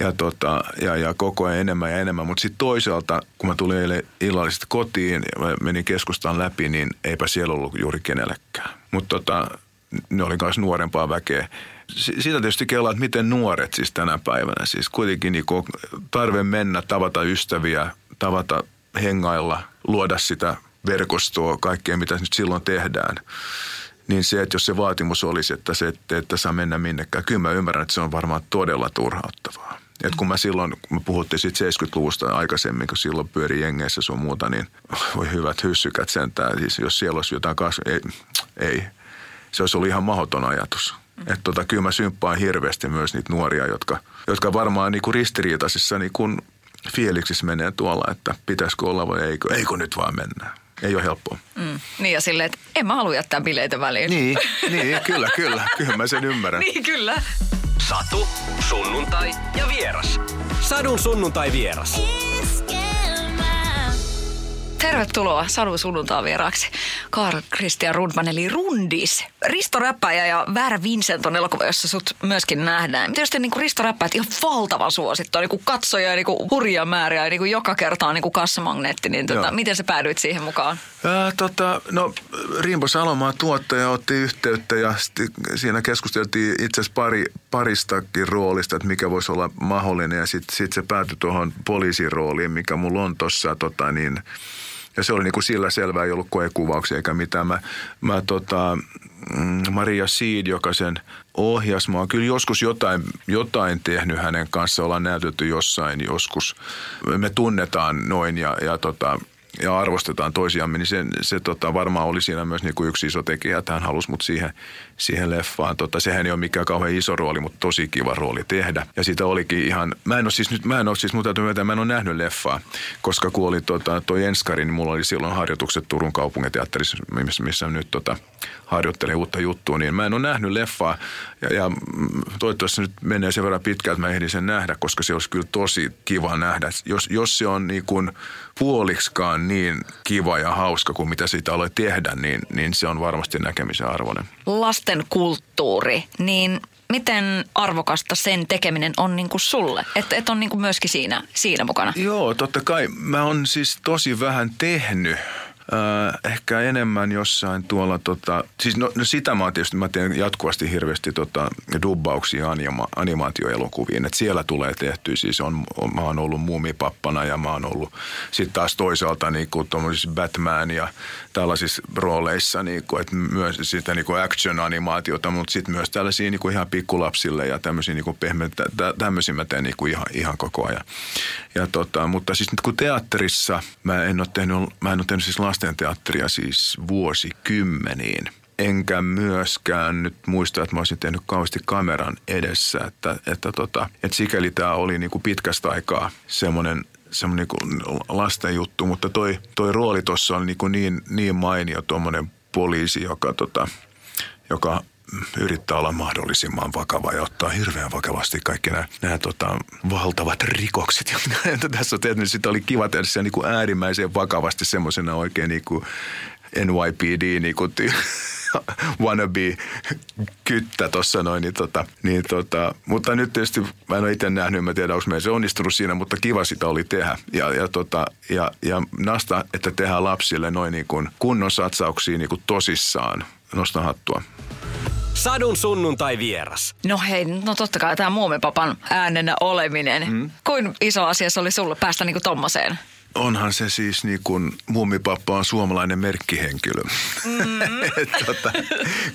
ja, tota, ja, ja koko ajan enemmän ja enemmän. Mutta sitten toisaalta, kun mä tulin eilen illallisesti kotiin ja menin keskustaan läpi, niin eipä siellä ollut juuri kenellekään. Mutta tota, ne oli myös nuorempaa väkeä. Sitä tietysti kelaa, että miten nuoret siis tänä päivänä. Siis kuitenkin niin tarve mennä, tavata ystäviä, tavata, hengailla, luoda sitä verkostoa, kaikkea mitä nyt silloin tehdään niin se, että jos se vaatimus olisi, että se että, että saa mennä minnekään, kyllä mä ymmärrän, että se on varmaan todella turhauttavaa. Et kun mä silloin, kun me puhuttiin siitä 70-luvusta aikaisemmin, kun silloin pyöri jengeissä sun muuta, niin voi hyvät hyssykät sentään. Siis jos siellä olisi jotain kasvua, ei, ei. Se olisi ollut ihan mahdoton ajatus. Mm. Että tota, kyllä mä symppaan hirveästi myös niitä nuoria, jotka, jotka varmaan niin kuin ristiriitaisissa niin kuin fiiliksissä menee tuolla, että pitäisikö olla vai eikö, eikö nyt vaan mennä. Ei ole helppoa.
Mm. Niin ja silleen, että en mä halua jättää bileitä väliin.
Niin, niin kyllä, kyllä. Kyllä mä sen ymmärrän.
niin, kyllä.
Satu, sunnuntai ja vieras. Sadun sunnuntai vieras.
Tervetuloa Sadun sunnuntaan vieraaksi Karl Christian Rundman eli Rundis. Risto Räppäjä ja Väärä Vincent on elokuva, jossa sut myöskin nähdään. Tietysti niin kuin Risto Räppäjät ihan valtavan suosittu. Niin kuin katsoja niin kuin hurja määrä ja niin kuin joka kerta on niin kuin kassamagneetti. Niin tota, miten sä päädyit siihen mukaan?
Ää, tota, no Rimbo Salomaa tuottaja otti yhteyttä ja siinä keskusteltiin itse asiassa pari, paristakin roolista, että mikä voisi olla mahdollinen. Ja sitten sit se päätyi tuohon poliisin rooliin, mikä mulla on tuossa tota niin, ja se oli niin kuin sillä selvää, ei ollut koekuvauksia eikä mitään. Mä, mä tota, mm, Maria Seed, joka sen ohjasi, mä oon kyllä joskus jotain, jotain tehnyt hänen kanssa, ollaan näytetty jossain joskus. Me tunnetaan noin ja, ja tota, ja arvostetaan toisiamme, niin se, se tota, varmaan oli siinä myös niin kuin yksi iso tekijä, että hän halusi mut siihen, siihen leffaan. Tota, sehän ei ole mikään kauhean iso rooli, mutta tosi kiva rooli tehdä. Ja siitä olikin ihan, mä en ole siis nyt, mä en ole siis, mutta myötä, mä en ole nähnyt leffaa, koska kun oli tota, toi Enskari, niin mulla oli silloin harjoitukset Turun kaupunginteatterissa, missä, missä nyt tota, harjoittelen uutta juttua, niin mä en ole nähnyt leffaa ja, ja toivottavasti nyt menee sen verran pitkään, että mä ehdin sen nähdä, koska se olisi kyllä tosi kiva nähdä. Jos, jos se on niin kuin puoliksikaan niin kiva ja hauska kuin mitä siitä aloit tehdä, niin, niin se on varmasti näkemisen arvoinen.
Lasten kulttuuri, niin miten arvokasta sen tekeminen on niin kuin sulle? Että et on niin kuin myöskin siinä, siinä mukana.
Joo, totta kai. Mä oon siis tosi vähän tehnyt Äh, ehkä enemmän jossain tuolla, tota, siis no, no sitä mä tietysti, mä teen jatkuvasti hirveästi tota, dubbauksia anima, animaatioelokuviin, että siellä tulee tehty, siis on, on, mä oon ollut muumipappana ja mä oon ollut sitten taas toisaalta niin kuin Batman ja tällaisissa rooleissa, niin kuin, että myös sitä niin kuin action-animaatiota, mutta sitten myös tällaisia niin kuin ihan pikkulapsille ja tämmöisiä niin kuin pehmeitä, tämmöisiä mä teen niin kuin ihan, ihan koko ajan. Ja tota, mutta siis nyt kun teatterissa mä en ole tehnyt, mä en ole tehnyt siis lastenteatteria siis vuosikymmeniin. Enkä myöskään nyt muista, että mä olisin tehnyt kauheasti kameran edessä, että, että, tota, että sikäli tämä oli niin kuin pitkästä aikaa semmoinen semmoinen niin lasten juttu, mutta toi, toi rooli tuossa on niin, niin, niin mainio tuommoinen poliisi, joka, tota, joka yrittää olla mahdollisimman vakava ja ottaa hirveän vakavasti kaikki nämä, nämä tota, valtavat rikokset, jotka tässä on tehty. Niin Sitten oli kiva tehdä se niin kuin äärimmäisen vakavasti semmoisena oikein niin kuin NYPD niin kuin wannabe kyttä tuossa noin. Niin tota, niin tota, mutta nyt tietysti mä en ole itse nähnyt, mä tiedä, onko meidän se onnistunut siinä, mutta kiva sitä oli tehdä. Ja, ja, tota, ja, ja nasta, että tehdään lapsille noin niin kuin kunnon satsauksia niin kuin tosissaan. Nosta hattua.
Sadun sunnuntai vieras.
No hei, no totta kai tämä muumipapan äänenä oleminen. Mm. Kuin iso asia se oli sulle päästä niinku tommoseen?
onhan se siis niin kuin mummipappa on suomalainen merkkihenkilö. Mm-hmm. tota,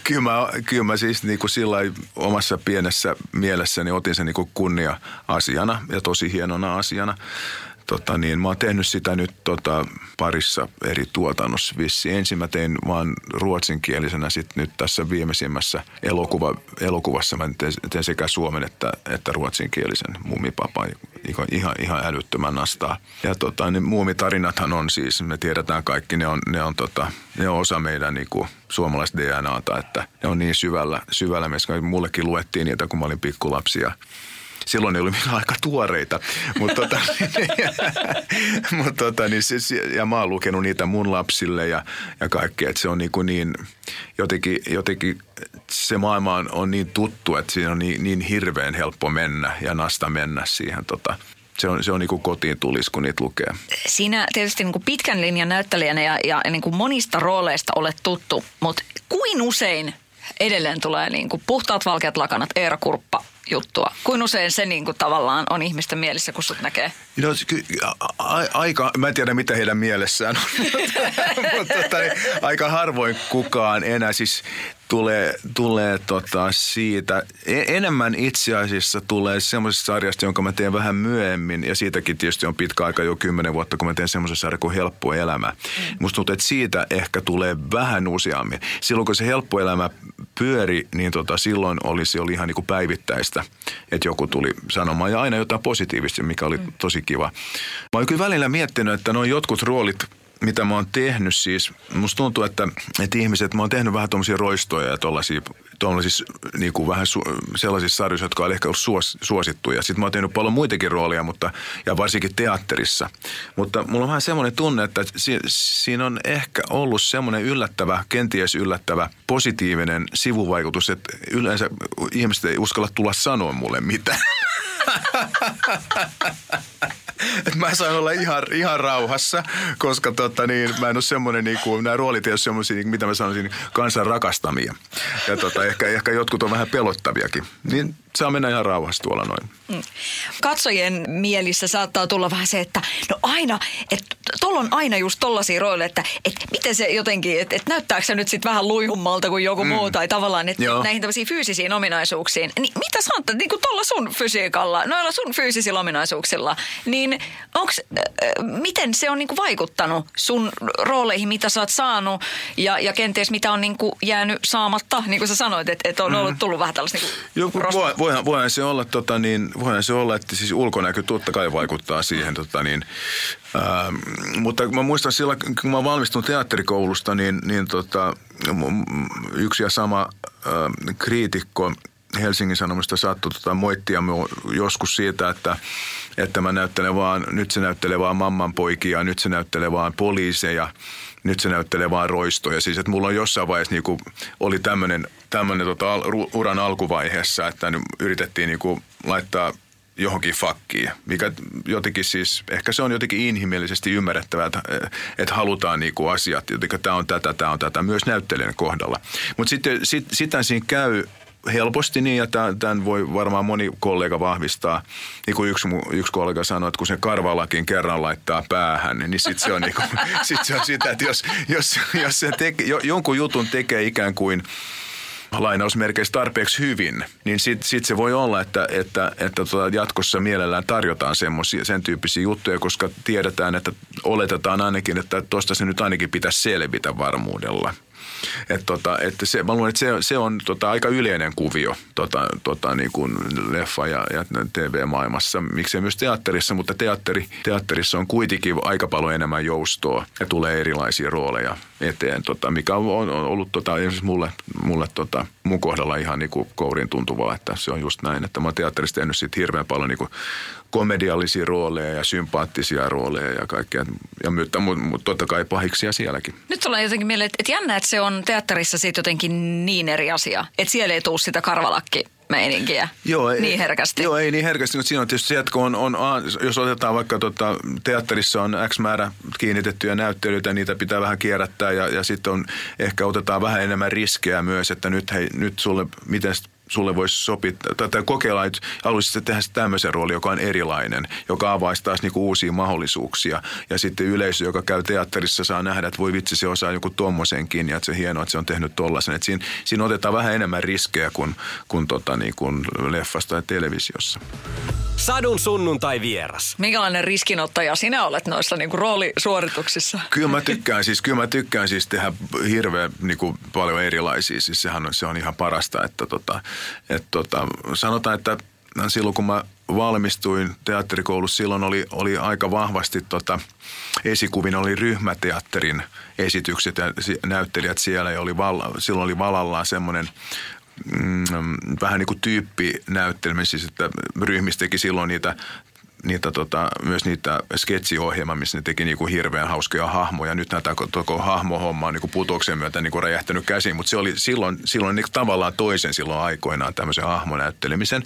kyllä, mä, kyllä mä siis niin kuin sillä omassa pienessä mielessäni otin sen niin kuin kunnia-asiana ja tosi hienona asiana tota, niin mä oon tehnyt sitä nyt tota, parissa eri tuotannossa vissi. Ensin mä tein vaan ruotsinkielisenä, sitten nyt tässä viimeisimmässä elokuva, elokuvassa mä teen, sekä suomen että, että ruotsinkielisen muumipapa. Ihan, ihan älyttömän nastaa. Ja tota, niin muumitarinathan on siis, me tiedetään kaikki, ne on, ne on, tota, ne on osa meidän niin kuin, suomalaista DNAta, että ne on niin syvällä, syvällä meissä. Mullekin luettiin niitä, kun mä olin pikkulapsi ja silloin ei ollut aika tuoreita. Mutta tota, mut tota, niin siis, ja mä oon lukenut niitä mun lapsille ja, ja kaikkea. Että se on niin, kuin niin jotenkin, jotenkin se maailma on, on niin tuttu, että siinä on niin, niin hirveän helppo mennä ja nasta mennä siihen tota, se on, se on niin kuin kotiin tulis, kun niitä lukee.
Siinä tietysti niin kuin pitkän linjan näyttelijänä ja, ja niin kuin monista rooleista olet tuttu, mutta kuin usein edelleen tulee niin kuin puhtaat valkeat lakanat, Eera Kurppa, juttua. Kuin usein se niin kuin tavallaan on ihmisten mielissä, kun sut näkee?
No, a, aika, mä en tiedä mitä heidän mielessään on, mutta tota, aika harvoin kukaan enää. Siis tulee, tulee tota siitä, e, enemmän itse asiassa tulee semmoisesta sarjasta, jonka mä teen vähän myöhemmin, ja siitäkin tietysti on pitkä aika jo kymmenen vuotta, kun mä teen semmoisen sarjan kuin Helppo elämä. Mm. Musta tuntuu, että siitä ehkä tulee vähän useammin. Silloin kun se Helppo elämä pyöri, niin tota, silloin olisi oli ihan niin kuin päivittäistä, että joku tuli sanomaan, ja aina jotain positiivista, mikä oli mm. tosi kiva. Mä oon kyllä välillä miettinyt, että noin jotkut roolit – mitä mä oon tehnyt siis, musta tuntuu, että, että ihmiset, mä oon tehnyt vähän tuommoisia roistoja ja tuollaisia, tuollaisissa niin kuin vähän su, sellaisissa sarjoissa, jotka on ehkä ollut suos, suosittuja. Sitten mä oon tehnyt paljon muitakin rooleja, mutta, ja varsinkin teatterissa. Mutta mulla on vähän semmoinen tunne, että si, siinä on ehkä ollut semmoinen yllättävä, kenties yllättävä, positiivinen sivuvaikutus, että yleensä ihmiset ei uskalla tulla sanoa mulle mitään. että mä saan olla ihan, ihan rauhassa, koska tota, niin, mä en ole semmoinen, niin kuin, nämä roolit ei ole semmoisia, niin, mitä mä sanoisin, kansan rakastamia. Ja tota, ehkä, ehkä jotkut on vähän pelottaviakin. Niin saa mennä ihan rauhassa tuolla noin. Mm.
Katsojien mielissä saattaa tulla vähän se, että no aina, että tuolla on aina just tollaisia rooleja, että, että miten se jotenkin, että, että näyttääkö se nyt sitten vähän luihummalta kuin joku mm. muu tai tavallaan, että Joo. näihin tämmöisiin fyysisiin ominaisuuksiin. Niin mitä sanot, niin kuin tuolla sun fysiikalla, noilla sun fyysisillä ominaisuuksilla, niin niin onks, äh, miten se on niinku vaikuttanut sun rooleihin, mitä sä oot saanut ja, ja kenties mitä on niinku jäänyt saamatta, niin kuin sä sanoit, että et on ollut
Mm.
tullut vähän tällaista
Joo,
rosta-
voi, voihan, voihan, se olla, tota, niin, voihan se olla, että siis ulkonäkö totta kai vaikuttaa siihen. Tota, niin, ää, mutta mä muistan silloin, kun mä valmistun teatterikoulusta, niin, niin tota, yksi ja sama ää, kriitikko Helsingin Sanomista saattoi tota, moittia joskus siitä, että, että mä näyttelen vaan, nyt se näyttelee vaan mammanpoikia, nyt se näyttelee vaan poliiseja, nyt se näyttelee vaan roistoja. Siis että mulla on jossain vaiheessa niinku, oli tämmöinen tämmönen, tota, uran alkuvaiheessa, että yritettiin niinku, laittaa johonkin fakkiin, mikä jotenkin siis, ehkä se on jotenkin inhimillisesti ymmärrettävää, että, että halutaan niinku asiat, jotenkin tämä on tätä, tämä on tätä, myös näyttelijän kohdalla. Mutta sitten sit, sitä siinä käy helposti niin, ja tämän, voi varmaan moni kollega vahvistaa. Niin kuin yksi, yksi kollega sanoi, että kun se karvalakin kerran laittaa päähän, niin sitten se on, niinku, sit se on sitä, että jos, jos, jos se teke, jo, jonkun jutun tekee ikään kuin lainausmerkeissä tarpeeksi hyvin, niin sitten sit se voi olla, että, että, että tota jatkossa mielellään tarjotaan semmosia, sen tyyppisiä juttuja, koska tiedetään, että oletetaan ainakin, että tuosta se nyt ainakin pitäisi selvitä varmuudella. Et tota, että se, mä luulen, että se, se on tota, aika yleinen kuvio tota, tota, niin kuin leffa- ja, ja TV-maailmassa, miksei myös teatterissa, mutta teatteri, teatterissa on kuitenkin aika paljon enemmän joustoa ja tulee erilaisia rooleja eteen, tota, mikä on, on ollut tota, esimerkiksi mulle, mulle tota, mun kohdalla ihan niin kuin kourin tuntuvaa, että se on just näin, että mä oon teatterissa tehnyt sit hirveän paljon niin kuin komediallisia rooleja ja sympaattisia rooleja ja kaikkea, ja mutta, mutta, mutta totta kai pahiksia sielläkin.
Nyt tulee jotenkin mieleen, että, että jännä, että se on teatterissa siitä jotenkin niin eri asia. Että siellä ei tule sitä karvalakki meininkiä
ei,
niin herkästi.
Joo, ei niin herkästi, mutta siinä on tietysti se, että kun on, on, jos otetaan vaikka tota, teatterissa on X määrä kiinnitettyjä näyttelyitä, niitä pitää vähän kierrättää ja, ja sitten on, ehkä otetaan vähän enemmän riskejä myös, että nyt, hei, nyt sulle, miten sulle voisi sopia, tai, tai kokeilla, että haluaisit tehdä tämmöisen roolin, joka on erilainen, joka avaisi taas niinku uusia mahdollisuuksia. Ja sitten yleisö, joka käy teatterissa, saa nähdä, että voi vitsi, se osaa joku tommosenkin, ja että se hienoa, että se on tehnyt tollasen. Että siinä, siinä otetaan vähän enemmän riskejä kuin, kuin, tota, niin kuin leffassa tai televisiossa.
Sadun sunnuntai vieras.
Minkälainen riskinottaja sinä olet noissa niinku roolisuorituksissa?
Kyllä mä tykkään siis, kyllä mä tykkään siis tehdä hirveän niin kuin paljon erilaisia. Siis sehän on, se on ihan parasta, että tota, et tota, sanotaan, että silloin kun mä valmistuin teatterikoulussa, silloin oli, oli aika vahvasti tota, esikuvina oli ryhmäteatterin esitykset ja näyttelijät siellä ja oli val, silloin oli valallaan semmoinen mm, vähän niin kuin tyyppinäyttelmä, siis että ryhmistä teki silloin niitä niitä tota, myös niitä sketsiohjelmia, missä ne teki niinku hirveän hauskoja hahmoja. Nyt näitä koko hahmohomma on niinku putouksen myötä niinku räjähtänyt käsiin, mutta se oli silloin, silloin niinku tavallaan toisen silloin aikoinaan tämmöisen hahmonäyttelemisen.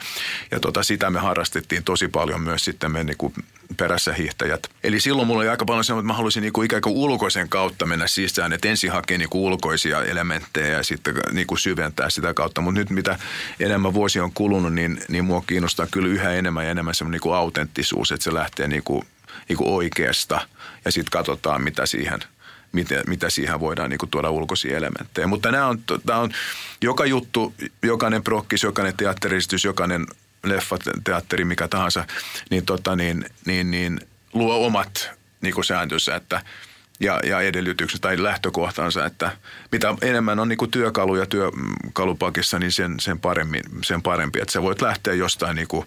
Ja tota, sitä me harrastettiin tosi paljon myös sitten me niinku perässä hiihtäjät. Eli silloin mulla oli aika paljon semmoinen, että mä halusin niinku ikään kuin ulkoisen kautta mennä sisään, että ensin hakea niinku ulkoisia elementtejä ja sitten niinku syventää sitä kautta. Mutta nyt mitä enemmän vuosi on kulunut, niin, niin mua kiinnostaa kyllä yhä enemmän ja enemmän semmoinen niinku autenttisuus, että se lähtee niinku, niinku oikeasta ja sitten katsotaan, mitä siihen mitä, mitä siihen voidaan niin tuoda ulkoisia elementtejä. Mutta nämä on, tämä on joka juttu, jokainen prokkis, jokainen teatteristus, jokainen leffa, teatteri, mikä tahansa, niin, tota, niin, niin, niin luo omat niin kuin sääntönsä että, ja, ja edellytykset tai lähtökohtansa, että mitä enemmän on niin kuin työkaluja työkalupakissa, niin sen, sen, paremmin, sen parempi. Että sä voit lähteä jostain niin kuin,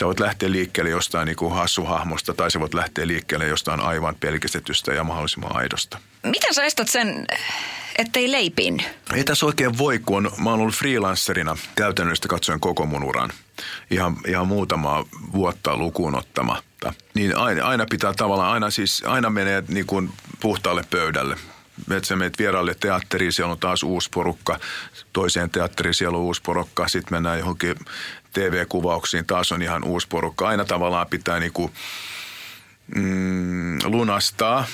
sä voit lähteä liikkeelle jostain niin hassuhahmosta tai sä voit lähteä liikkeelle jostain aivan pelkistetystä ja mahdollisimman aidosta.
Miten sä estät sen, ettei leipin?
Ei tässä oikein voi, kun on, mä oon ollut freelancerina käytännössä katsoen koko mun uran. Ihan, ihan muutama vuotta lukuun ottamatta. Niin aina, aina pitää tavallaan, aina siis, aina menee niin kuin puhtaalle pöydälle. Sä menet vieraalle teatteriin, siellä on taas uusi porukka. Toiseen teatteriin siellä on uusi porukka. Sitten mennään johonkin TV-kuvauksiin, taas on ihan uusi porukka. Aina tavallaan pitää niin kuin, mm, lunastaa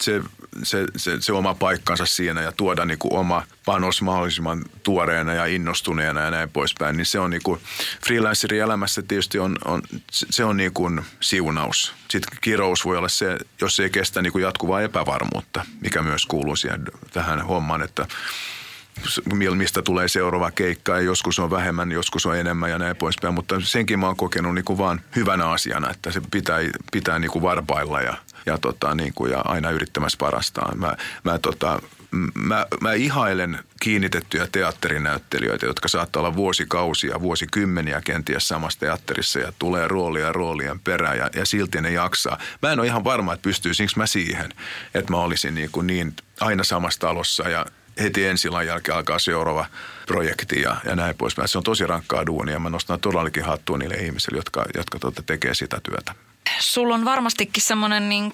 se, se, se, se oma paikkansa siinä ja tuoda niin kuin oma panos mahdollisimman tuoreena ja innostuneena ja näin poispäin. Niin se on niin kuin, freelancerin elämässä tietysti on, on, se on niin kuin siunaus. Sitten kirous voi olla se, jos ei kestä niin kuin jatkuvaa epävarmuutta, mikä myös kuuluu siihen, tähän hommaan, että mistä tulee seuraava keikka ja joskus on vähemmän, joskus on enemmän ja näin poispäin. Mutta senkin mä oon kokenut niin kuin vaan hyvänä asiana, että se pitää, pitää niin kuin varpailla ja, ja, tota, niin kuin, ja aina yrittämässä parastaa. Mä, mä tota, mä, mä ihailen kiinnitettyjä teatterinäyttelijöitä, jotka saattaa olla vuosikausia, vuosikymmeniä kenties samassa teatterissa ja tulee roolia roolien perään ja, ja silti ne jaksaa. Mä en ole ihan varma, että pystyisinkö mä siihen, että mä olisin niin, kuin niin aina samassa talossa ja heti ensi jälkeen alkaa seuraava projekti ja, ja näin poispäin. Se on tosi rankkaa duunia. Mä nostan todellakin hattua niille ihmisille, jotka, jotka tuota, tekee sitä työtä
sulla on varmastikin semmoinen niin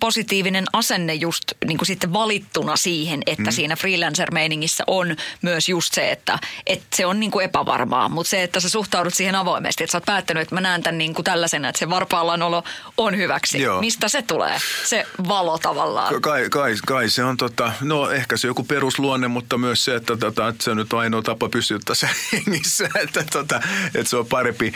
positiivinen asenne just niin kuin sitten valittuna siihen, että mm. siinä freelancer-meiningissä on myös just se, että, että se on niin kuin epävarmaa. Mutta se, että sä suhtaudut siihen avoimesti, että sä oot päättänyt, että mä näen tämän niin kuin tällaisena, että se varpaallaan olo on hyväksi. Joo. Mistä se tulee, se valo tavallaan?
Kai, kai, kai se on tota, no ehkä se joku perusluonne, mutta myös se, että, tota, että se on nyt ainoa tapa pysyttää se hengissä, että, tota, että se on parempi.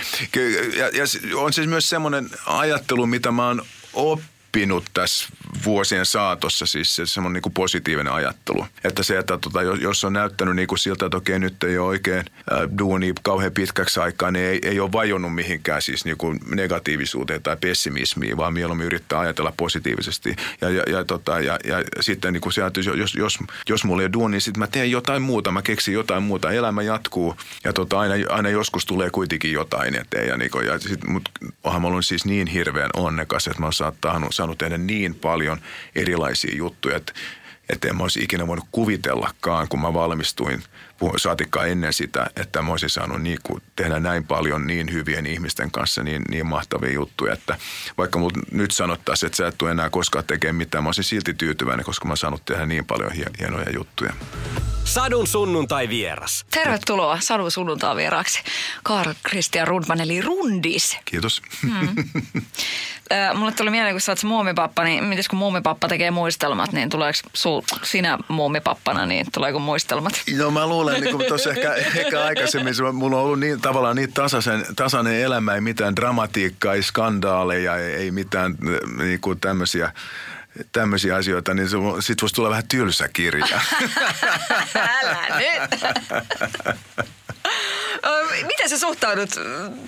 Ja, ja on siis myös semmoinen ajattelu, mitä mä oon oppinut tässä vuosien saatossa, siis se semmoinen niin positiivinen ajattelu. Että se, että tota, jos on näyttänyt niin kuin siltä, että okei nyt ei ole oikein äh, duuni kauhean pitkäksi aikaa, niin ei, ei ole vajonnut mihinkään siis niin kuin negatiivisuuteen tai pessimismiin, vaan mieluummin yrittää ajatella positiivisesti. Ja, ja, ja, tota, ja, ja sitten niin kuin se, että jos, jos, jos mulla ei ole duuni, niin sitten mä teen jotain muuta, mä keksin jotain muuta, elämä jatkuu ja tota, aina, aina joskus tulee kuitenkin jotain eteen. Ja, niin kuin, ja sit, mut, onhan mä ollut siis niin hirveän onnekas, että mä oon saanut, saanut tehdä niin paljon paljon erilaisia juttuja, että että en mä olisi ikinä voinut kuvitellakaan, kun mä valmistuin, saatikkaan ennen sitä, että mä olisin saanut niin kuin tehdä näin paljon niin hyvien ihmisten kanssa niin, niin mahtavia juttuja, että vaikka mut nyt sanottaisiin, että sä et tule enää koskaan tekemään mitään, mä olisin silti tyytyväinen, koska mä oon saanut tehdä niin paljon hienoja juttuja.
Sadun sunnuntai vieras.
Tervetuloa Sadun sunnuntai vieraaksi. Karl Christian Rundman eli Rundis.
Kiitos.
Mulle tuli mieleen, kun sä oot muumipappa, niin mites kun muumipappa tekee muistelmat, niin tuleeko sul, sinä muumipappana, niin tuleeko muistelmat?
No mä luulen, niin kuin tuossa ehkä, ehkä aikaisemmin, mulla on ollut niin, tavallaan niin tasaisen, tasainen elämä, ei mitään dramatiikkaa, ei skandaaleja, ei, ei mitään niin kuin tämmöisiä tämmöisiä asioita, niin sit voisi tulla vähän tylsä kirja.
Älä nyt. Miten sä suhtaudut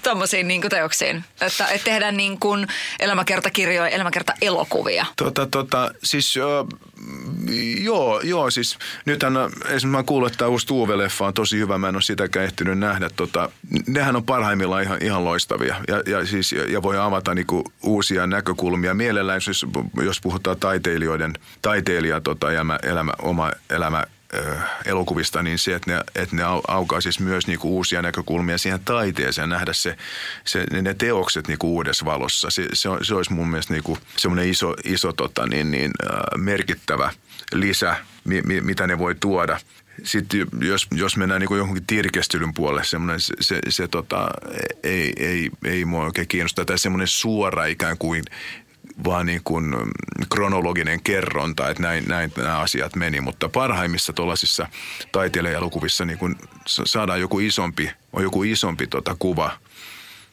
tuommoisiin niin teoksiin? Että, että tehdään niin kuin elämäkertakirjoja, elämäkerta-elokuvia?
Tota, tota, siis joo, joo, siis nythän esimerkiksi mä kuullut, että uusi Tuve-leffa on tosi hyvä. Mä en ole sitäkään ehtinyt nähdä. Tota, nehän on parhaimmillaan ihan, ihan loistavia ja, ja, siis, ja voi avata niinku uusia näkökulmia. Mielellään, jos, jos puhutaan taiteilijoiden, taiteilija tota, elämä, elämä, oma elämä elokuvista, niin se, että ne, että ne aukaa siis myös niinku uusia näkökulmia siihen taiteeseen, nähdä se, se, ne teokset niinku uudessa valossa. Se, se, se olisi mun mielestä niinku semmoinen iso, iso tota, niin, niin, merkittävä lisä, mi, mi, mitä ne voi tuoda. Sitten jos, jos mennään niin johonkin tirkestelyn puolelle, semmoinen se, se, se tota, ei, ei, ei mua oikein kiinnosta. Tai semmoinen suora ikään kuin vaan niin kuin mm, kronologinen kerronta, että näin, näin nämä asiat meni. Mutta parhaimmissa tuollaisissa taiteilijaelokuvissa niin kuin saadaan joku isompi, on joku isompi tota kuva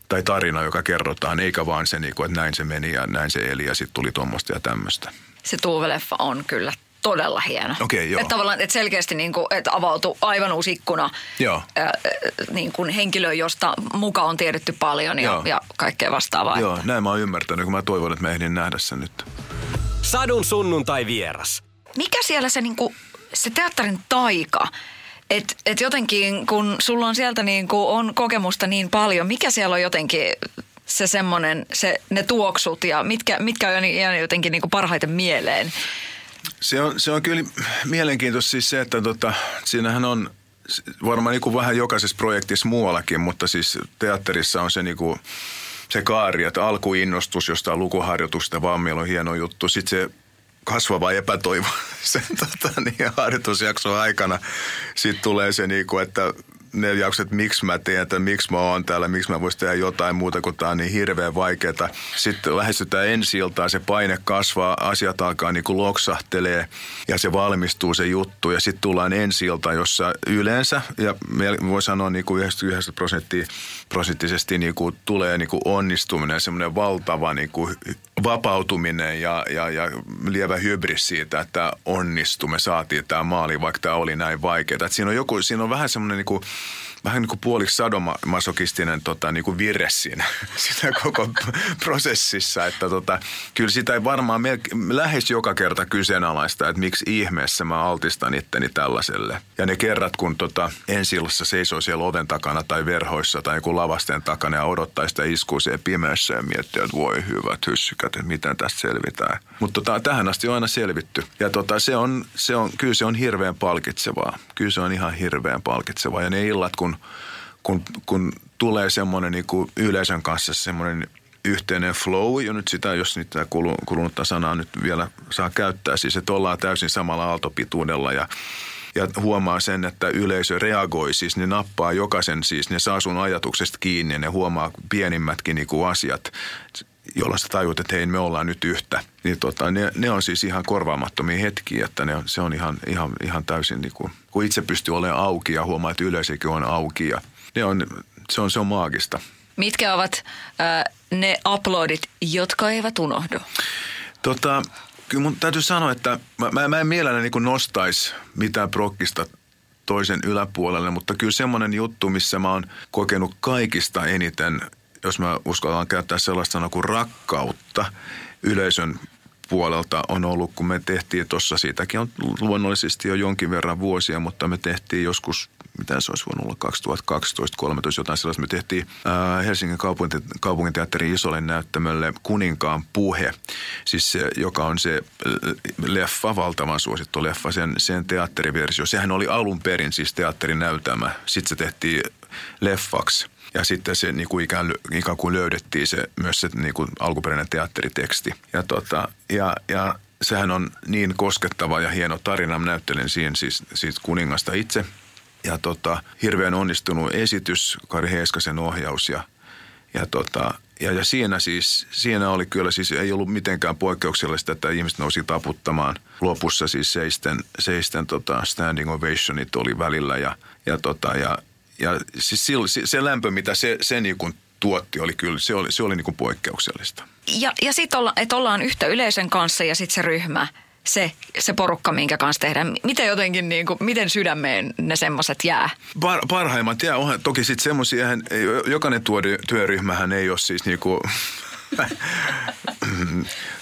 tai tarina, joka kerrotaan, eikä vaan se, niin kuin, että näin se meni ja näin se eli ja sitten tuli tuommoista ja tämmöistä.
Se Tuuve-leffa on kyllä todella hieno.
Okei, okay, joo.
Että tavallaan, että selkeästi niin kuin, että avautui aivan uusi ikkuna joo. Äh, niin kuin henkilö, josta muka on tiedetty paljon ja, ja kaikkea vastaavaa.
Joo, näin mä oon ymmärtänyt, kun mä toivon, että mä ehdin nähdä sen nyt.
Sadun sunnuntai vieras.
Mikä siellä se, niin kuin, se teatterin taika, että et jotenkin kun sulla on sieltä niin kuin, on kokemusta niin paljon, mikä siellä on jotenkin se semmoinen, se, ne tuoksut ja mitkä, mitkä on jotenkin niin kuin parhaiten mieleen?
Se on, se on kyllä mielenkiintoista siis se, että tota, siinähän on varmaan niin kuin vähän jokaisessa projektissa muuallakin, mutta siis teatterissa on se niin kuin, se kaari, että alkuinnostus jostain lukuharjoitusta, vaan meillä on hieno juttu. Sitten se kasvava epätoivo sen tota, niin, harjoitusjakson aikana. Sitten tulee se, niin kuin, että ne jaksot, miksi mä teen, että miksi mä oon täällä, miksi mä voisin tehdä jotain muuta, kun tää on niin hirveän vaikeaa. Sitten lähestytään ensi iltaan, se paine kasvaa, asiat alkaa niin kuin loksahtelee ja se valmistuu se juttu. Ja sitten tullaan ensi iltaan, jossa yleensä, ja voi sanoa niin kuin 99 prosenttia, prosenttisesti niin kuin tulee niin kuin onnistuminen, semmoinen valtava niin kuin vapautuminen ja, ja, ja lievä hybris siitä, että onnistu, me saatiin tämä maali, vaikka tämä oli näin vaikeaa. siinä on, joku, siinä on vähän semmoinen niin kuin, vähän niin kuin puoliksi sadomasokistinen tota, niin kuin siinä, siinä koko prosessissa. Että tota, kyllä sitä ei varmaan melke- lähes joka kerta kyseenalaista, että miksi ihmeessä mä altistan itteni tällaiselle. Ja ne kerrat, kun tota, ensi seisoo siellä oven takana tai verhoissa tai joku lavasten takana ja odottaa sitä iskua siellä pimeässä ja miettii, että voi hyvät hyssykät, että miten tästä selvitään. Mutta tota, tähän asti on aina selvitty. Ja tota, se on, se on, kyllä se on hirveän palkitsevaa. Kyllä se on ihan hirveän palkitsevaa. Ja ne illat, kun kun, kun tulee semmoinen niin kuin yleisön kanssa semmoinen yhteinen flow, ja nyt sitä, jos niitä kulunutta sanaa nyt vielä saa käyttää, siis että ollaan täysin samalla aaltopituudella ja ja huomaa sen, että yleisö reagoi, siis ne nappaa jokaisen, siis ne saa sun ajatuksesta kiinni ja ne huomaa pienimmätkin niin kuin asiat, jolla sä tajut, että hei, me ollaan nyt yhtä. Niin tota, ne, ne, on siis ihan korvaamattomia hetkiä, että ne on, se on ihan, ihan, ihan täysin niin kuin, kun itse pystyy olemaan auki ja huomaa, että yleisökin on auki ja ne on, se, on, se on maagista.
Mitkä ovat äh, ne uploadit, jotka eivät unohdu?
Tota, kyllä mun täytyy sanoa, että mä, mä, mä en mielelläni niin nostaisi mitään prokkista toisen yläpuolelle, mutta kyllä semmoinen juttu, missä mä oon kokenut kaikista eniten, jos mä uskallan käyttää sellaista sanaa kuin rakkautta yleisön puolelta on ollut, kun me tehtiin tuossa, siitäkin on luonnollisesti jo jonkin verran vuosia, mutta me tehtiin joskus mitä se olisi voinut olla, 2012-2013 jotain sellaista. Me tehtiin ää, Helsingin kaupunginteatterin isolle näyttämölle Kuninkaan puhe, siis se, joka on se leffa, valtavan suosittu leffa, sen, sen teatteriversio. Sehän oli alun perin siis teatterinäytelmä. Sitten se tehtiin leffaksi. Ja sitten se niin kuin ikään, ikään kuin löydettiin se, myös se niin kuin alkuperäinen teatteriteksti. Ja, tota, ja, ja sehän on niin koskettava ja hieno tarina. Mä näyttelen siinä siis, siis kuningasta itse – ja tota, hirveän onnistunut esitys, Kari Heiskasen ohjaus ja, ja, tota, ja, ja siinä siis, siinä oli kyllä siis, ei ollut mitenkään poikkeuksellista, että ihmiset nousi taputtamaan. Lopussa siis seisten, seisten tota standing ovationit oli välillä ja, ja, tota, ja, ja siis se, se lämpö, mitä se, se niin kuin tuotti, oli kyllä, se oli, se oli niin kuin poikkeuksellista.
Ja, ja sitten olla, että ollaan yhtä yleisön kanssa ja sitten se ryhmä – se, se porukka, minkä kanssa tehdään. Miten jotenkin, niin kuin, miten sydämeen ne semmoiset jää?
Par, parhaimmat jää. Onhan toki sitten semmoisia, jokainen työryhmähän ei ole siis niin kuin,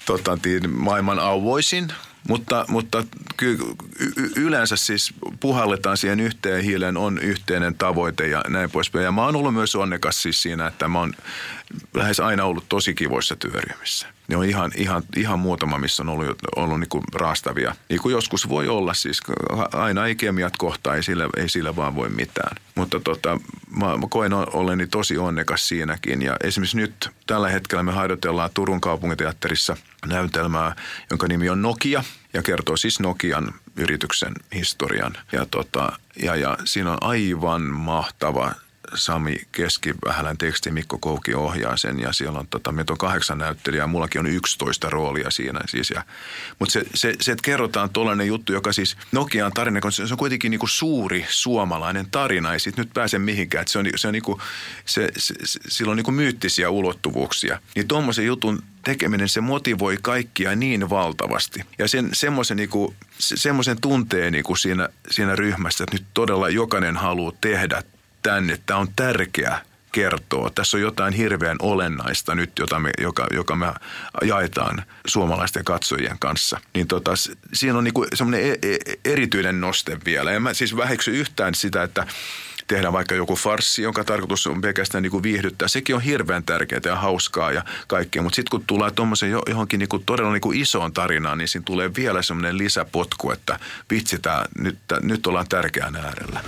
tota, maailman auvoisin, mutta, mutta ky, yleensä siis puhalletaan siihen yhteen hiileen, on yhteinen tavoite ja näin poispäin. Ja mä oon ollut myös onnekas siis siinä, että mä oon lähes aina ollut tosi kivoissa työryhmissä. Ne on ihan, ihan, ihan muutama, missä on ollut, ollut niin kuin raastavia. Niin kuin joskus voi olla siis, aina ei kemiat kohtaa, ei sillä, ei sillä vaan voi mitään. Mutta tota, mä, mä koen olleni tosi onnekas siinäkin. Ja esimerkiksi nyt tällä hetkellä me harjoitellaan Turun kaupunginteatterissa näytelmää, jonka nimi on Nokia ja kertoo siis Nokian yrityksen historian. Ja, tota, ja, ja siinä on aivan mahtava Sami Keskivähälän teksti, Mikko Kouki ohjaa sen ja siellä on, tota, meitä on kahdeksan näyttelijää, mullakin on 11 roolia siinä siis. Ja, mutta se, se, se, että kerrotaan tuollainen juttu, joka siis Nokian tarina, kun se on kuitenkin niinku suuri suomalainen tarina, ei siitä nyt pääse mihinkään. Että se on, se on niinku, se, se, se, sillä on niinku myyttisiä ulottuvuuksia. Niin tuommoisen jutun tekeminen, se motivoi kaikkia niin valtavasti. Ja sen, semmoisen, niinku, semmoisen tunteen niinku siinä, siinä ryhmässä, että nyt todella jokainen haluaa tehdä tänne, että tämä on tärkeä kertoa. Tässä on jotain hirveän olennaista nyt, jota me, joka, joka me jaetaan suomalaisten katsojien kanssa. Niin tota, siinä on niinku semmoinen e- e- erityinen noste vielä. Ja mä siis väheksy yhtään sitä, että tehdään vaikka joku farssi, jonka tarkoitus on pelkästään niin kuin viihdyttää. Sekin on hirveän tärkeää ja hauskaa ja kaikkea, mutta sitten kun tulee tuommoisen johonkin niin kuin todella niin kuin isoon tarinaan, niin siinä tulee vielä semmoinen lisäpotku, että vitsi, tää, nyt, tää, nyt ollaan tärkeän äärellä.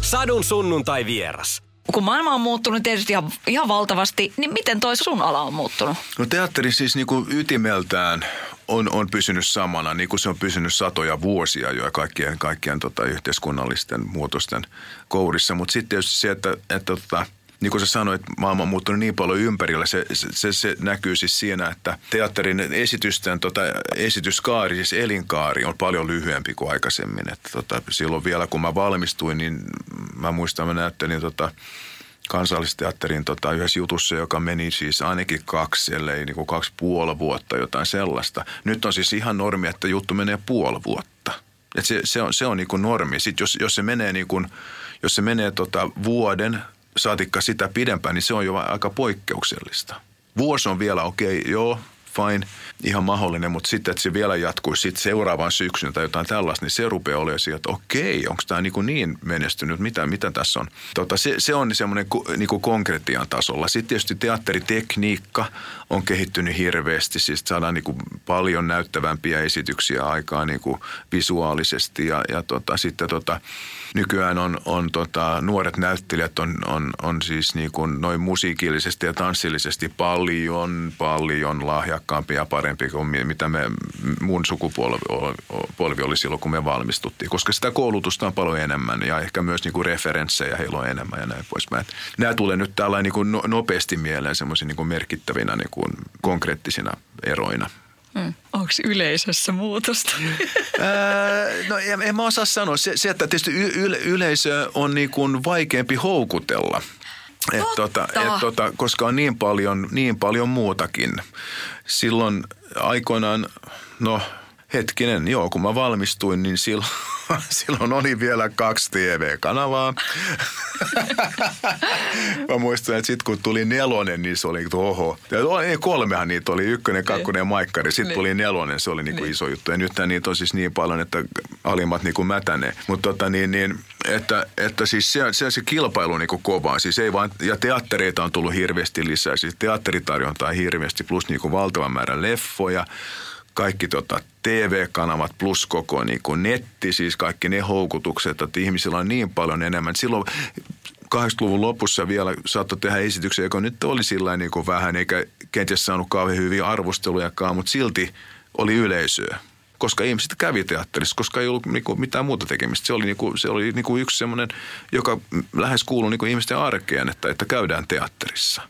Sadun sunnuntai vieras
kun maailma on muuttunut tietysti ihan, ihan valtavasti, niin miten toi sun ala on muuttunut?
No teatteri siis niin kuin ytimeltään on, on pysynyt samana, niin kuin se on pysynyt satoja vuosia jo kaikkien, kaikkien tota, yhteiskunnallisten muutosten kourissa. Mutta sitten tietysti se, että, että tota, niin kuin sä sanoit, maailma on muuttunut niin paljon ympärillä. Se, se, se näkyy siis siinä, että teatterin esitysten tota, esityskaari, siis elinkaari on paljon lyhyempi kuin aikaisemmin. Että tota, silloin vielä kun mä valmistuin, niin mä muistan, mä näyttelin tota, kansallisteatterin tota, yhdessä jutussa, joka meni siis ainakin kaksi, ellei niin kuin kaksi puoli vuotta, jotain sellaista. Nyt on siis ihan normi, että juttu menee puoli vuotta. Et se, se, on, se on niin kuin normi. Sitten jos, jos se menee, niin kuin, jos se menee tota vuoden, saatikka sitä pidempään, niin se on jo aika poikkeuksellista. Vuosi on vielä okei, okay, joo, fine, ihan mahdollinen, mutta sitten, että se vielä jatkuisi sitten seuraavan syksyn tai jotain tällaista, niin se rupeaa olemaan siihen, että okei, onko tämä niin, niin menestynyt, mitä, mitä tässä on. Tota, se, se on semmoinen niin konkretian tasolla. Sitten tietysti teatteritekniikka on kehittynyt hirveästi, siis saadaan niin kuin paljon näyttävämpiä esityksiä aikaa niin kuin visuaalisesti ja, ja tota, sitten tota, nykyään on, on tota, nuoret näyttelijät on, on, on siis niin kuin noin musiikillisesti ja tanssillisesti paljon, paljon lahjakkaampia ja parempi kuin mitä me, mun sukupolvi oli silloin, kun me valmistuttiin. Koska sitä koulutusta on paljon enemmän ja ehkä myös niin kuin referenssejä heillä on enemmän ja näin poispäin. Nämä tulee nyt tällainen niin kuin no, nopeasti mieleen semmoisia niin merkittävinä niin kuin konkreettisina eroina.
Hmm. Onko yleisössä muutosta?
no en, en mä osaa sanoa. Se, se että tietysti yle, yleisö on niin kuin vaikeampi houkutella. Et tota, et tota, koska on niin paljon, niin paljon muutakin. Silloin aikoinaan, no hetkinen, joo, kun mä valmistuin, niin silloin, silloin oli vielä kaksi TV-kanavaa. mä muistan, että sitten kun tuli nelonen, niin se oli oho. Ei, kolmehan niitä oli, ykkönen, kakkonen ja maikkari. Sitten niin. tuli nelonen, se oli niinku niin. iso juttu. Ja nyt niitä on siis niin paljon, että alimmat niinku mätänee. Mutta tota niin, niin että, että siis se, se, se kilpailu on niinku kovaa. Siis ei vaan, ja teattereita on tullut hirveästi lisää. Siis teatteritarjontaa hirveästi plus niinku valtavan määrän leffoja kaikki tota, TV-kanavat plus koko niin kuin netti, siis kaikki ne houkutukset, että ihmisillä on niin paljon enemmän. Silloin 80-luvun lopussa vielä saattoi tehdä esityksiä, joka nyt oli sillä niin kuin vähän, eikä kenties saanut kauhean hyviä arvostelujakaan, mutta silti oli yleisöä koska ihmiset kävi teatterissa, koska ei ollut niinku mitään muuta tekemistä. Se oli, niinku, se oli niinku yksi semmoinen, joka lähes kuului niinku ihmisten arkeen, että, että käydään teatterissa.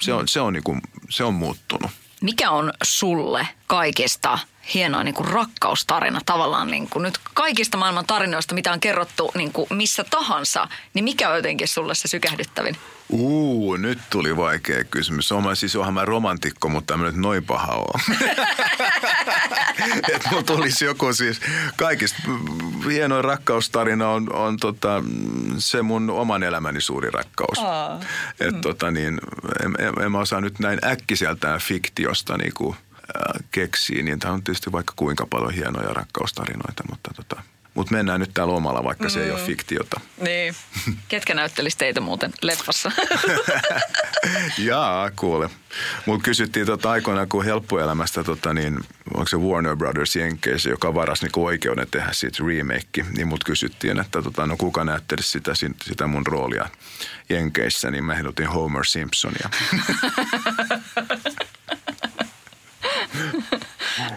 Se on, se on, niinku, se on muuttunut.
Mikä on sulle kaikista hienoa niin kuin rakkaustarina tavallaan niin kuin nyt kaikista maailman tarinoista, mitä on kerrottu niin kuin missä tahansa, niin mikä on jotenkin sulle se sykähdyttävin?
Uu, nyt tuli vaikea kysymys. Oma, siis onhan mä romantikko, mutta mä nyt noin paha ole. että mulla tulisi joku siis, kaikista hienoin rakkaustarina on, on tota, se mun oman elämäni suuri rakkaus. Oh. Et mm. tota niin, en, en, en mä osaa nyt näin äkkiseltään fiktiosta niinku, äh, keksiä, niin tämä on tietysti vaikka kuinka paljon hienoja rakkaustarinoita, mutta tota, mutta mennään nyt täällä omalla, vaikka mm. se ei ole mm. fiktiota.
Niin. Ketkä näyttelisi teitä muuten leffassa?
Jaa, kuule. Mulla kysyttiin tota aikoinaan, kun helppoelämästä, tota, niin, onko se Warner Brothers Jenkeissä, joka varasi niin oikeuden tehdä siitä remake, niin mut kysyttiin, että tota, no kuka näyttelisi sitä, sitä mun roolia Jenkeissä, niin mä ehdotin Homer Simpsonia.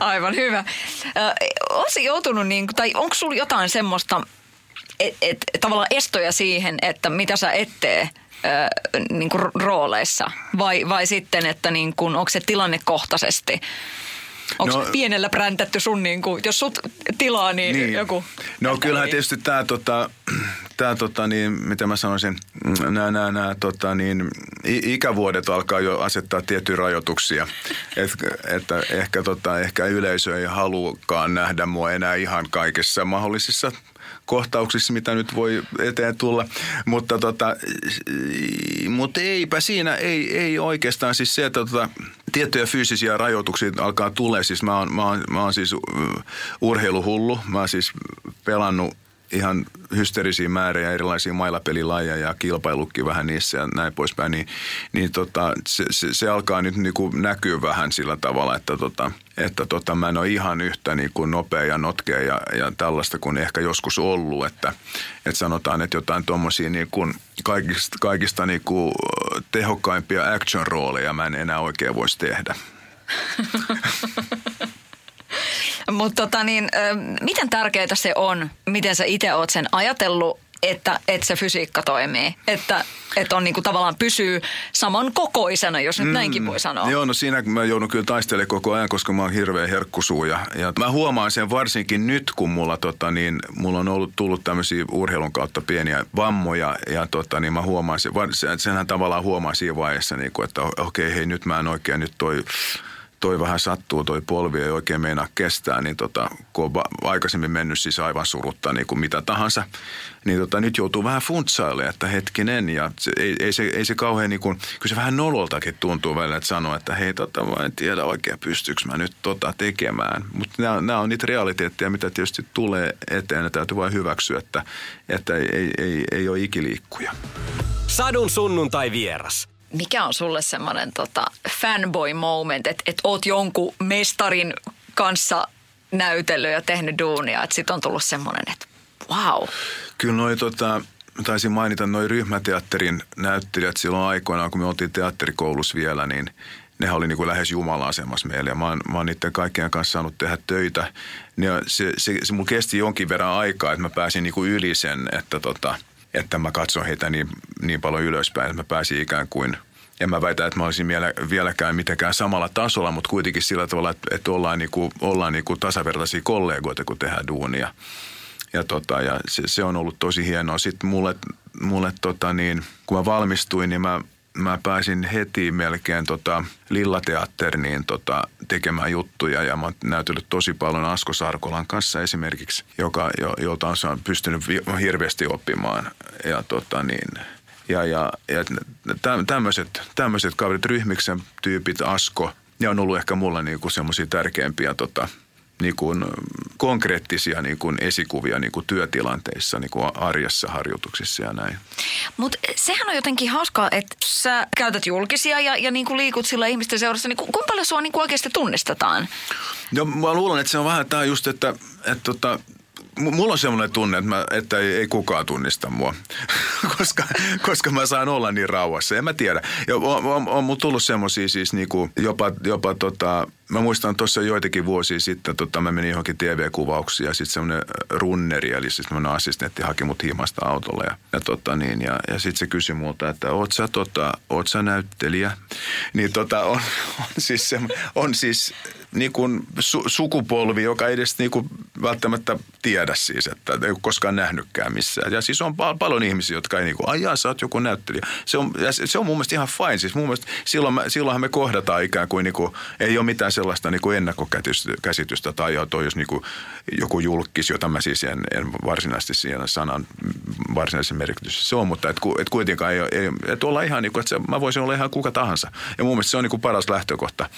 Aivan hyvä. Oletko joutunut, niin, tai onko sulla jotain semmoista, että et, tavallaan estoja siihen, että mitä sä et tee niin kuin rooleissa? Vai, vai sitten, että niin kuin, onko se tilannekohtaisesti? Onko no, pienellä präntätty sun, niin kuin, jos sut tilaa, niin, niin. joku...
No kyllähän niin. tietysti tämä, tota, tää, tota, niin, mitä mä sanoisin, nämä, nämä, nämä tota, niin, ikävuodet alkaa jo asettaa tiettyjä rajoituksia. Et, että ehkä, tota, ehkä yleisö ei halukaan nähdä mua enää ihan kaikissa mahdollisissa kohtauksissa, mitä nyt voi eteen tulla. Mutta, tota, mutta eipä siinä, ei, ei oikeastaan siis se, että tota, tiettyjä fyysisiä rajoituksia alkaa tulee. Siis mä oon, mä oon, mä oon siis urheiluhullu. Mä oon siis pelannut ihan hysteerisiä määriä erilaisia mailapelilajeja ja kilpailukin vähän niissä ja näin poispäin, niin, niin tota, se, se, se, alkaa nyt niin kuin näkyä vähän sillä tavalla, että, tota, että tota, mä en ole ihan yhtä niin kuin nopea ja notkea ja, ja tällaista kuin ehkä joskus ollut, että, että sanotaan, että jotain tuommoisia niin kaikista, kaikista niin kuin tehokkaimpia action-rooleja mä en enää oikein voisi tehdä.
Mutta tota niin, miten tärkeää se on, miten sä itse oot sen ajatellut että, että se fysiikka toimii. Että, että on niinku tavallaan pysyy saman kokoisena, jos nyt mm, näinkin voi sanoa.
Joo, no siinä mä joudun kyllä taistelemaan koko ajan, koska mä oon hirveä herkkusuu. Ja, ja mä huomaan sen varsinkin nyt, kun mulla, tota, niin, mulla on ollut tullut tämmöisiä urheilun kautta pieniä vammoja. Ja tota, niin mä huomaan sen, senhän tavallaan huomaa siinä vaiheessa, niin kuin, että okei, okay, hei nyt mä en oikein nyt toi toi vähän sattuu, toi polvi ei oikein meinaa kestää, niin tota, kun on aikaisemmin mennyt siis aivan surutta niin kuin mitä tahansa, niin tota, nyt joutuu vähän funtsailemaan, että hetkinen, ja se, ei, ei, se, ei se kauhean niin kuin, kyllä se vähän nololtakin tuntuu välillä, että sanoa, että hei, tota, mä en tiedä oikein pystyykö mä nyt tota tekemään. Mutta nämä on niitä realiteetteja, mitä tietysti tulee eteen, ja täytyy vain hyväksyä, että, että ei, ei, ei, ei ole ikiliikkuja.
Sadun sunnuntai vieras
mikä on sulle semmoinen tota, fanboy moment, että et oot jonkun mestarin kanssa näytellyt ja tehnyt duunia, että sit on tullut semmoinen, että wow.
Kyllä noi tota, taisin mainita noin ryhmäteatterin näyttelijät silloin aikoinaan, kun me oltiin teatterikoulussa vielä, niin ne oli niin kuin lähes jumala-asemassa meillä. Ja mä oon, mä oon niiden kaikkien kanssa saanut tehdä töitä. Niin se, se, se mun kesti jonkin verran aikaa, että mä pääsin niin kuin yli sen, että tota – että mä katson heitä niin, niin paljon ylöspäin, että mä pääsin ikään kuin – en mä väitä, että mä olisin vielä, vieläkään mitenkään samalla tasolla, mutta kuitenkin sillä tavalla, että, että ollaan, niin kuin, ollaan niin kuin tasavertaisia kollegoita, kun tehdään duunia. Ja, tota, ja se, se, on ollut tosi hienoa. Sitten mulle, mulle tota niin, kun mä valmistuin, niin mä mä pääsin heti melkein tota Lillateatteriin tota, tekemään juttuja ja mä oon näytellyt tosi paljon Asko Sarkolan kanssa esimerkiksi, joka, jo, jolta on pystynyt hirveästi oppimaan. Ja tota niin, ja, ja, ja tämmöiset, tämmöiset kaverit, Ryhmiksen tyypit, Asko, ne on ollut ehkä mulla niinku semmoisia tärkeimpiä tota, niin kuin konkreettisia niin kuin esikuvia niin kuin työtilanteissa, niin kuin arjessa, harjoituksissa ja näin.
Mutta sehän on jotenkin hauskaa, että sä käytät julkisia ja, ja niin kuin liikut sillä ihmisten seurassa. Niin kuinka paljon sua niin kuin oikeasti tunnistetaan?
No mä luulen, että se on vähän tämä just, että, että tota, mulla on semmoinen tunne, että, mä, että ei, ei kukaan tunnista mua, koska, koska mä saan olla niin rauhassa. En mä tiedä. Ja on, on, on mulla tullut semmoisia siis niinku, jopa, jopa tota, mä muistan tuossa joitakin vuosia sitten, tota, mä menin johonkin TV-kuvauksiin ja sitten semmoinen runneri, eli siis semmoinen assistentti haki mut himasta autolla. Ja, ja, tota, niin, ja, ja sitten se kysyi multa, että oot sä, tota, oot sä näyttelijä? Niin tota, on, on siis, se, on siis niin kuin su, sukupolvi, joka ei edes niin kuin välttämättä tiedä siis, että ei ole koskaan nähnytkään missään. Ja siis on pal- paljon ihmisiä, jotka ei niin kuin, ajaa, sä oot joku näyttelijä. Se on, se, se on mun mielestä ihan fine. Siis mun mielestä silloin, me, silloinhan me kohdataan ikään kuin, niin kuin ei ole mitään sellaista niin kuin ennakkokäsitystä tai toi jos niin kuin joku julkis, jota mä siis en, en varsinaisesti siinä sanan varsinaisen merkitys se on, mutta et, et kuitenkaan ei, ei et olla ihan niin kuin, että se, mä voisin olla ihan kuka tahansa. Ja mun mielestä se on niin kuin paras lähtökohta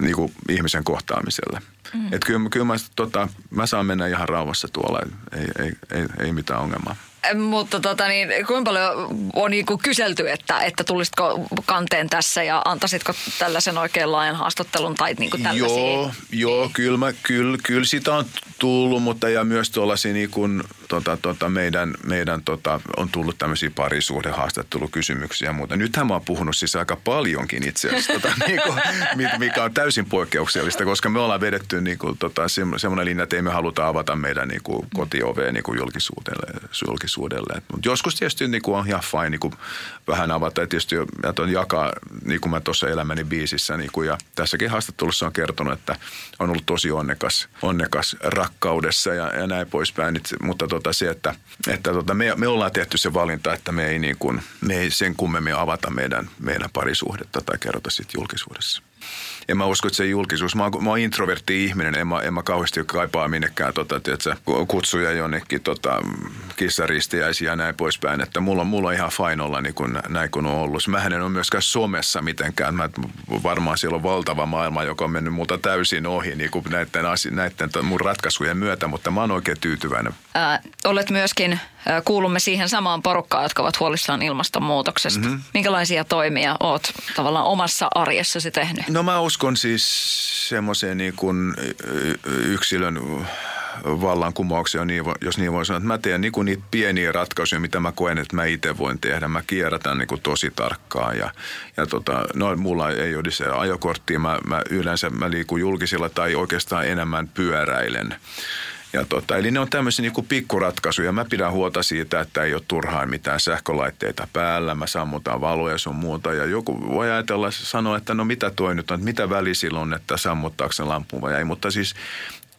niin kuin ihmisen kohtaamiselle. Mm. Että kyllä, kyllä mä, tota, mä saan mennä ihan rauhassa tuolla, ei, ei, ei, ei mitään ongelmaa.
Mutta tota niin, kuinka paljon on niin kuin kyselty, että, että tulisitko kanteen tässä ja antaisitko tällaisen oikein laajan haastattelun tai niin kuin tällaisia?
Joo, joo kyllä, mä, kyllä, kyllä sitä on tullut, mutta ja myös tuollaisia niin kuin, tota, tota, meidän, meidän tota, on tullut tämmöisiä parisuhdehaastattelukysymyksiä ja muuta. Nythän mä oon puhunut siis aika paljonkin itse asiassa, tota, niin kuin, mikä on täysin poikkeuksellista, koska me ollaan vedetty niin kuin, tota, semmoinen linja, että ei me haluta avata meidän niin kuin, kotiovea niin kuin. Mutta joskus tietysti niin kuin on ihan fine niin kuin, vähän avata ja tietysti ja ton jakaa, niin kuin mä tuossa elämäni biisissä niin kuin, ja tässäkin haastattelussa on kertonut, että on ollut tosi onnekas, onnekas rakkaudessa ja, ja näin poispäin. Mutta tota se, että, että tota me, me ollaan tehty se valinta, että me ei, niin kuin, me ei sen kummemmin avata meidän, meidän parisuhdetta tai kerrota sitten julkisuudessa en mä usko, että se julkisuus. Mä oon, mä oon introvertti ihminen, en mä, en mä kauheasti kaipaa minnekään tota, tiedätkö, kutsuja jonnekin tota, kissaristiäisiä ja näin poispäin. Että mulla, mulla on ihan fine olla niin kuin, näin kuin on ollut. Mähän en ole myöskään somessa mitenkään. Mä, varmaan siellä on valtava maailma, joka on mennyt multa täysin ohi niin kuin näiden, näiden mun ratkaisujen myötä, mutta mä oon oikein tyytyväinen.
Ää, olet myöskin kuulumme siihen samaan porukkaan, jotka ovat huolissaan ilmastonmuutoksesta. Mm-hmm. Minkälaisia toimia oot tavallaan omassa arjessasi tehnyt?
No mä uskon siis semmoiseen niin kuin yksilön vallankumoukseen, niin jos niin voi sanoa, että mä teen niin kuin niitä pieniä ratkaisuja, mitä mä koen, että mä itse voin tehdä. Mä kierrätän niin kuin tosi tarkkaan ja, ja tota, no, mulla ei ole se ajokortti. Mä, mä yleensä mä liikun julkisilla tai oikeastaan enemmän pyöräilen ja tota, eli ne on tämmöisiä niin kuin pikkuratkaisuja. Mä pidän huolta siitä, että ei ole turhaan mitään sähkölaitteita päällä. Mä sammutaan valoja sun muuta. Ja joku voi ajatella sanoa, että no mitä toi nyt on, että mitä väli silloin, että sammuttaako se lampu vai ei. Mutta siis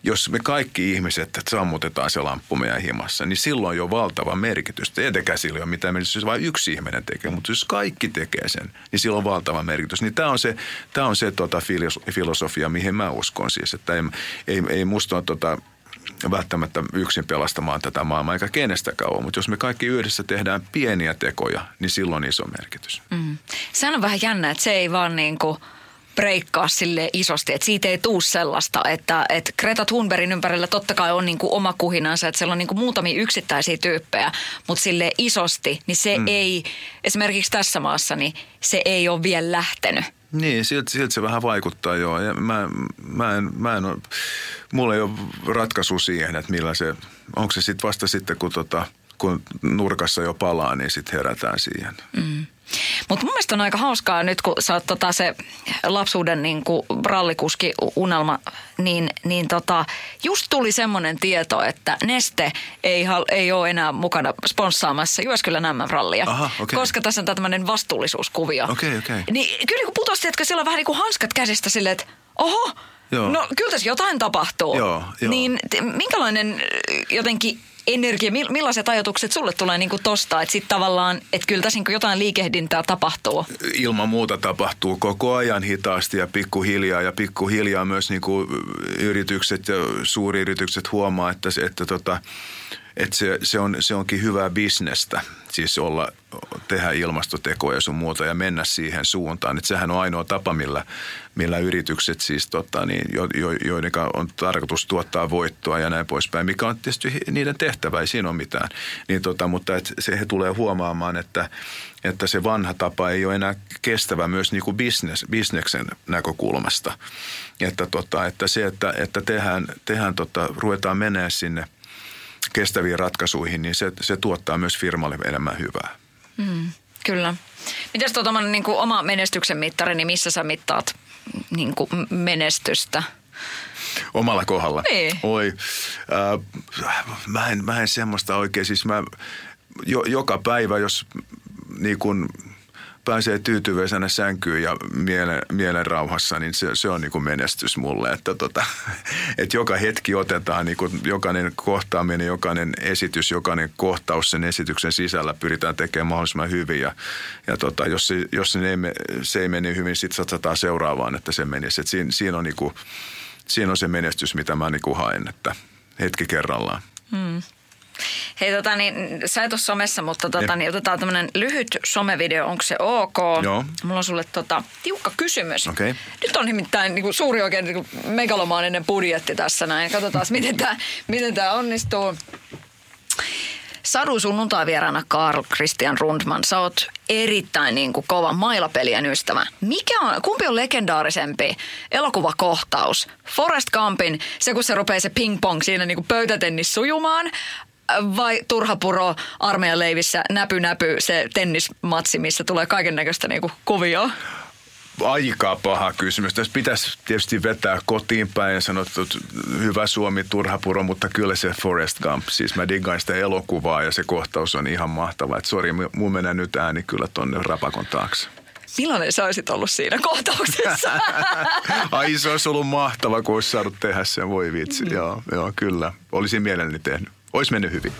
jos me kaikki ihmiset sammutetaan se lamppu meidän himassa, niin silloin jo valtava merkitys. Tietenkään sillä ei ole mitään merkitystä, jos vain yksi ihminen tekee, mutta jos kaikki tekee sen, niin silloin on valtava merkitys. Niin tämä on se, tämä on se tota filosofia, mihin mä uskon siis, että ei, ei, ei musta ole tota, välttämättä yksin pelastamaan tätä maailmaa, eikä kenestäkään ole. Mutta jos me kaikki yhdessä tehdään pieniä tekoja, niin silloin on iso merkitys. Mm.
Sehän on vähän jännä, että se ei vaan niin kuin – breikkaa sille isosti, että siitä ei tuu sellaista, että, että Greta Thunbergin ympärillä totta kai on niin kuin oma kuhinansa, että siellä on niin kuin muutamia yksittäisiä tyyppejä, mutta sille isosti, niin se mm. ei, esimerkiksi tässä maassa, niin se ei ole vielä lähtenyt.
Niin, siltä, siltä se vähän vaikuttaa joo. Ja mä, mä en, mä en ole, mulla ei ole ratkaisu siihen, että millä se, onko se sitten vasta sitten, kun, tota, kun nurkassa jo palaa, niin sitten herätään siihen. Mm.
Mutta mun mielestä on aika hauskaa nyt, kun sä oot tota se lapsuuden niin kuin rallikuski unelma, niin, niin tota, just tuli semmoinen tieto, että Neste ei, ei ole enää mukana sponssaamassa Jyväskylän MM-rallia.
Aha, okay.
Koska tässä on tämmöinen vastuullisuuskuvio.
Okay, okay.
Niin kyllä niin putosti, että siellä on vähän niin kuin hanskat käsistä silleen, että oho, Joo. no kyllä tässä jotain tapahtuu.
Joo, joo.
Niin minkälainen jotenkin energia, millaiset ajatukset sulle tulee niin kuin tosta, että sitten tavallaan, että kyllä tässä niin jotain liikehdintää tapahtuu?
Ilman muuta tapahtuu koko ajan hitaasti ja pikkuhiljaa ja pikkuhiljaa myös niin kuin yritykset ja suuriyritykset huomaa, että, että tota, että se, se, on, se onkin hyvää bisnestä, siis olla, tehdä ilmastotekoja ja sun muuta ja mennä siihen suuntaan. Että sehän on ainoa tapa, millä, millä yritykset siis, tota, niin, jo, jo, joiden on tarkoitus tuottaa voittoa ja näin poispäin, mikä on tietysti niiden tehtävä, ei siinä ole mitään. Niin, tota, mutta et se he tulee huomaamaan, että, että se vanha tapa ei ole enää kestävä myös niin kuin business, bisneksen näkökulmasta. Että, tota, että se, että, että tehdään, tehdään tota, ruvetaan menemään sinne – kestäviin ratkaisuihin, niin se, se tuottaa myös firmalle enemmän hyvää.
Mm, kyllä. Mitäs tuo niin kuin oma menestyksen mittari, niin missä sä mittaat niin kuin menestystä?
Omalla kohdalla?
Niin.
Oi, äh, mä, en, mä en semmoista oikein, siis mä jo, joka päivä, jos niin kuin pääsee tyytyväisenä sänkyyn ja mielen, mielen rauhassa, niin se, se on niin kuin menestys mulle. Että, tota, että joka hetki otetaan, niin kuin jokainen kohtaaminen, jokainen esitys, jokainen kohtaus sen esityksen sisällä pyritään tekemään mahdollisimman hyvin. Ja, ja tota, jos, se, jos se, ei, se ei mene hyvin, sitten satsataan seuraavaan, että se menisi. Että siinä, siinä, on niin kuin, siinä on se menestys, mitä mä niin kuin haen, että hetki kerrallaan. Hmm.
Hei tota niin, sä et ole somessa, mutta tota, niin, otetaan tämmönen lyhyt somevideo, onko se ok?
Joo.
Mulla on sulle tota, tiukka kysymys.
Okay.
Nyt on nimittäin niin kuin, suuri oikein niin kuin, megalomaaninen budjetti tässä näin. Katsotaan, miten tämä miten tää onnistuu. Sadu sunnuntai vieraana Karl Christian Rundman. Sä oot erittäin niin kuin, kova mailapelien ystävä. Mikä on, kumpi on legendaarisempi elokuvakohtaus? Forest Gumpin, se kun se rupeaa se ping-pong siinä niin kuin pöytätennis sujumaan, vai turhapuro armeijan leivissä näpy näpy se tennismatsi, missä tulee kaiken näköistä niinku kuvioa?
Aika paha kysymys. Tässä pitäisi tietysti vetää kotiin päin ja sanoa, että hyvä Suomi, turhapuro, mutta kyllä se Forest Gump. Siis mä diggaan sitä elokuvaa ja se kohtaus on ihan mahtava. Että sori, mun menee nyt ääni kyllä tonne rapakon taakse.
Millainen sä olisit ollut siinä kohtauksessa?
Ai se olisi ollut mahtava, kun olisi saanut tehdä sen. Voi vitsi, mm. joo, joo, kyllä. Olisin mielelläni tehnyt. Olisi mennyt hyvin.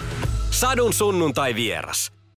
Sadun sunnuntai vieras.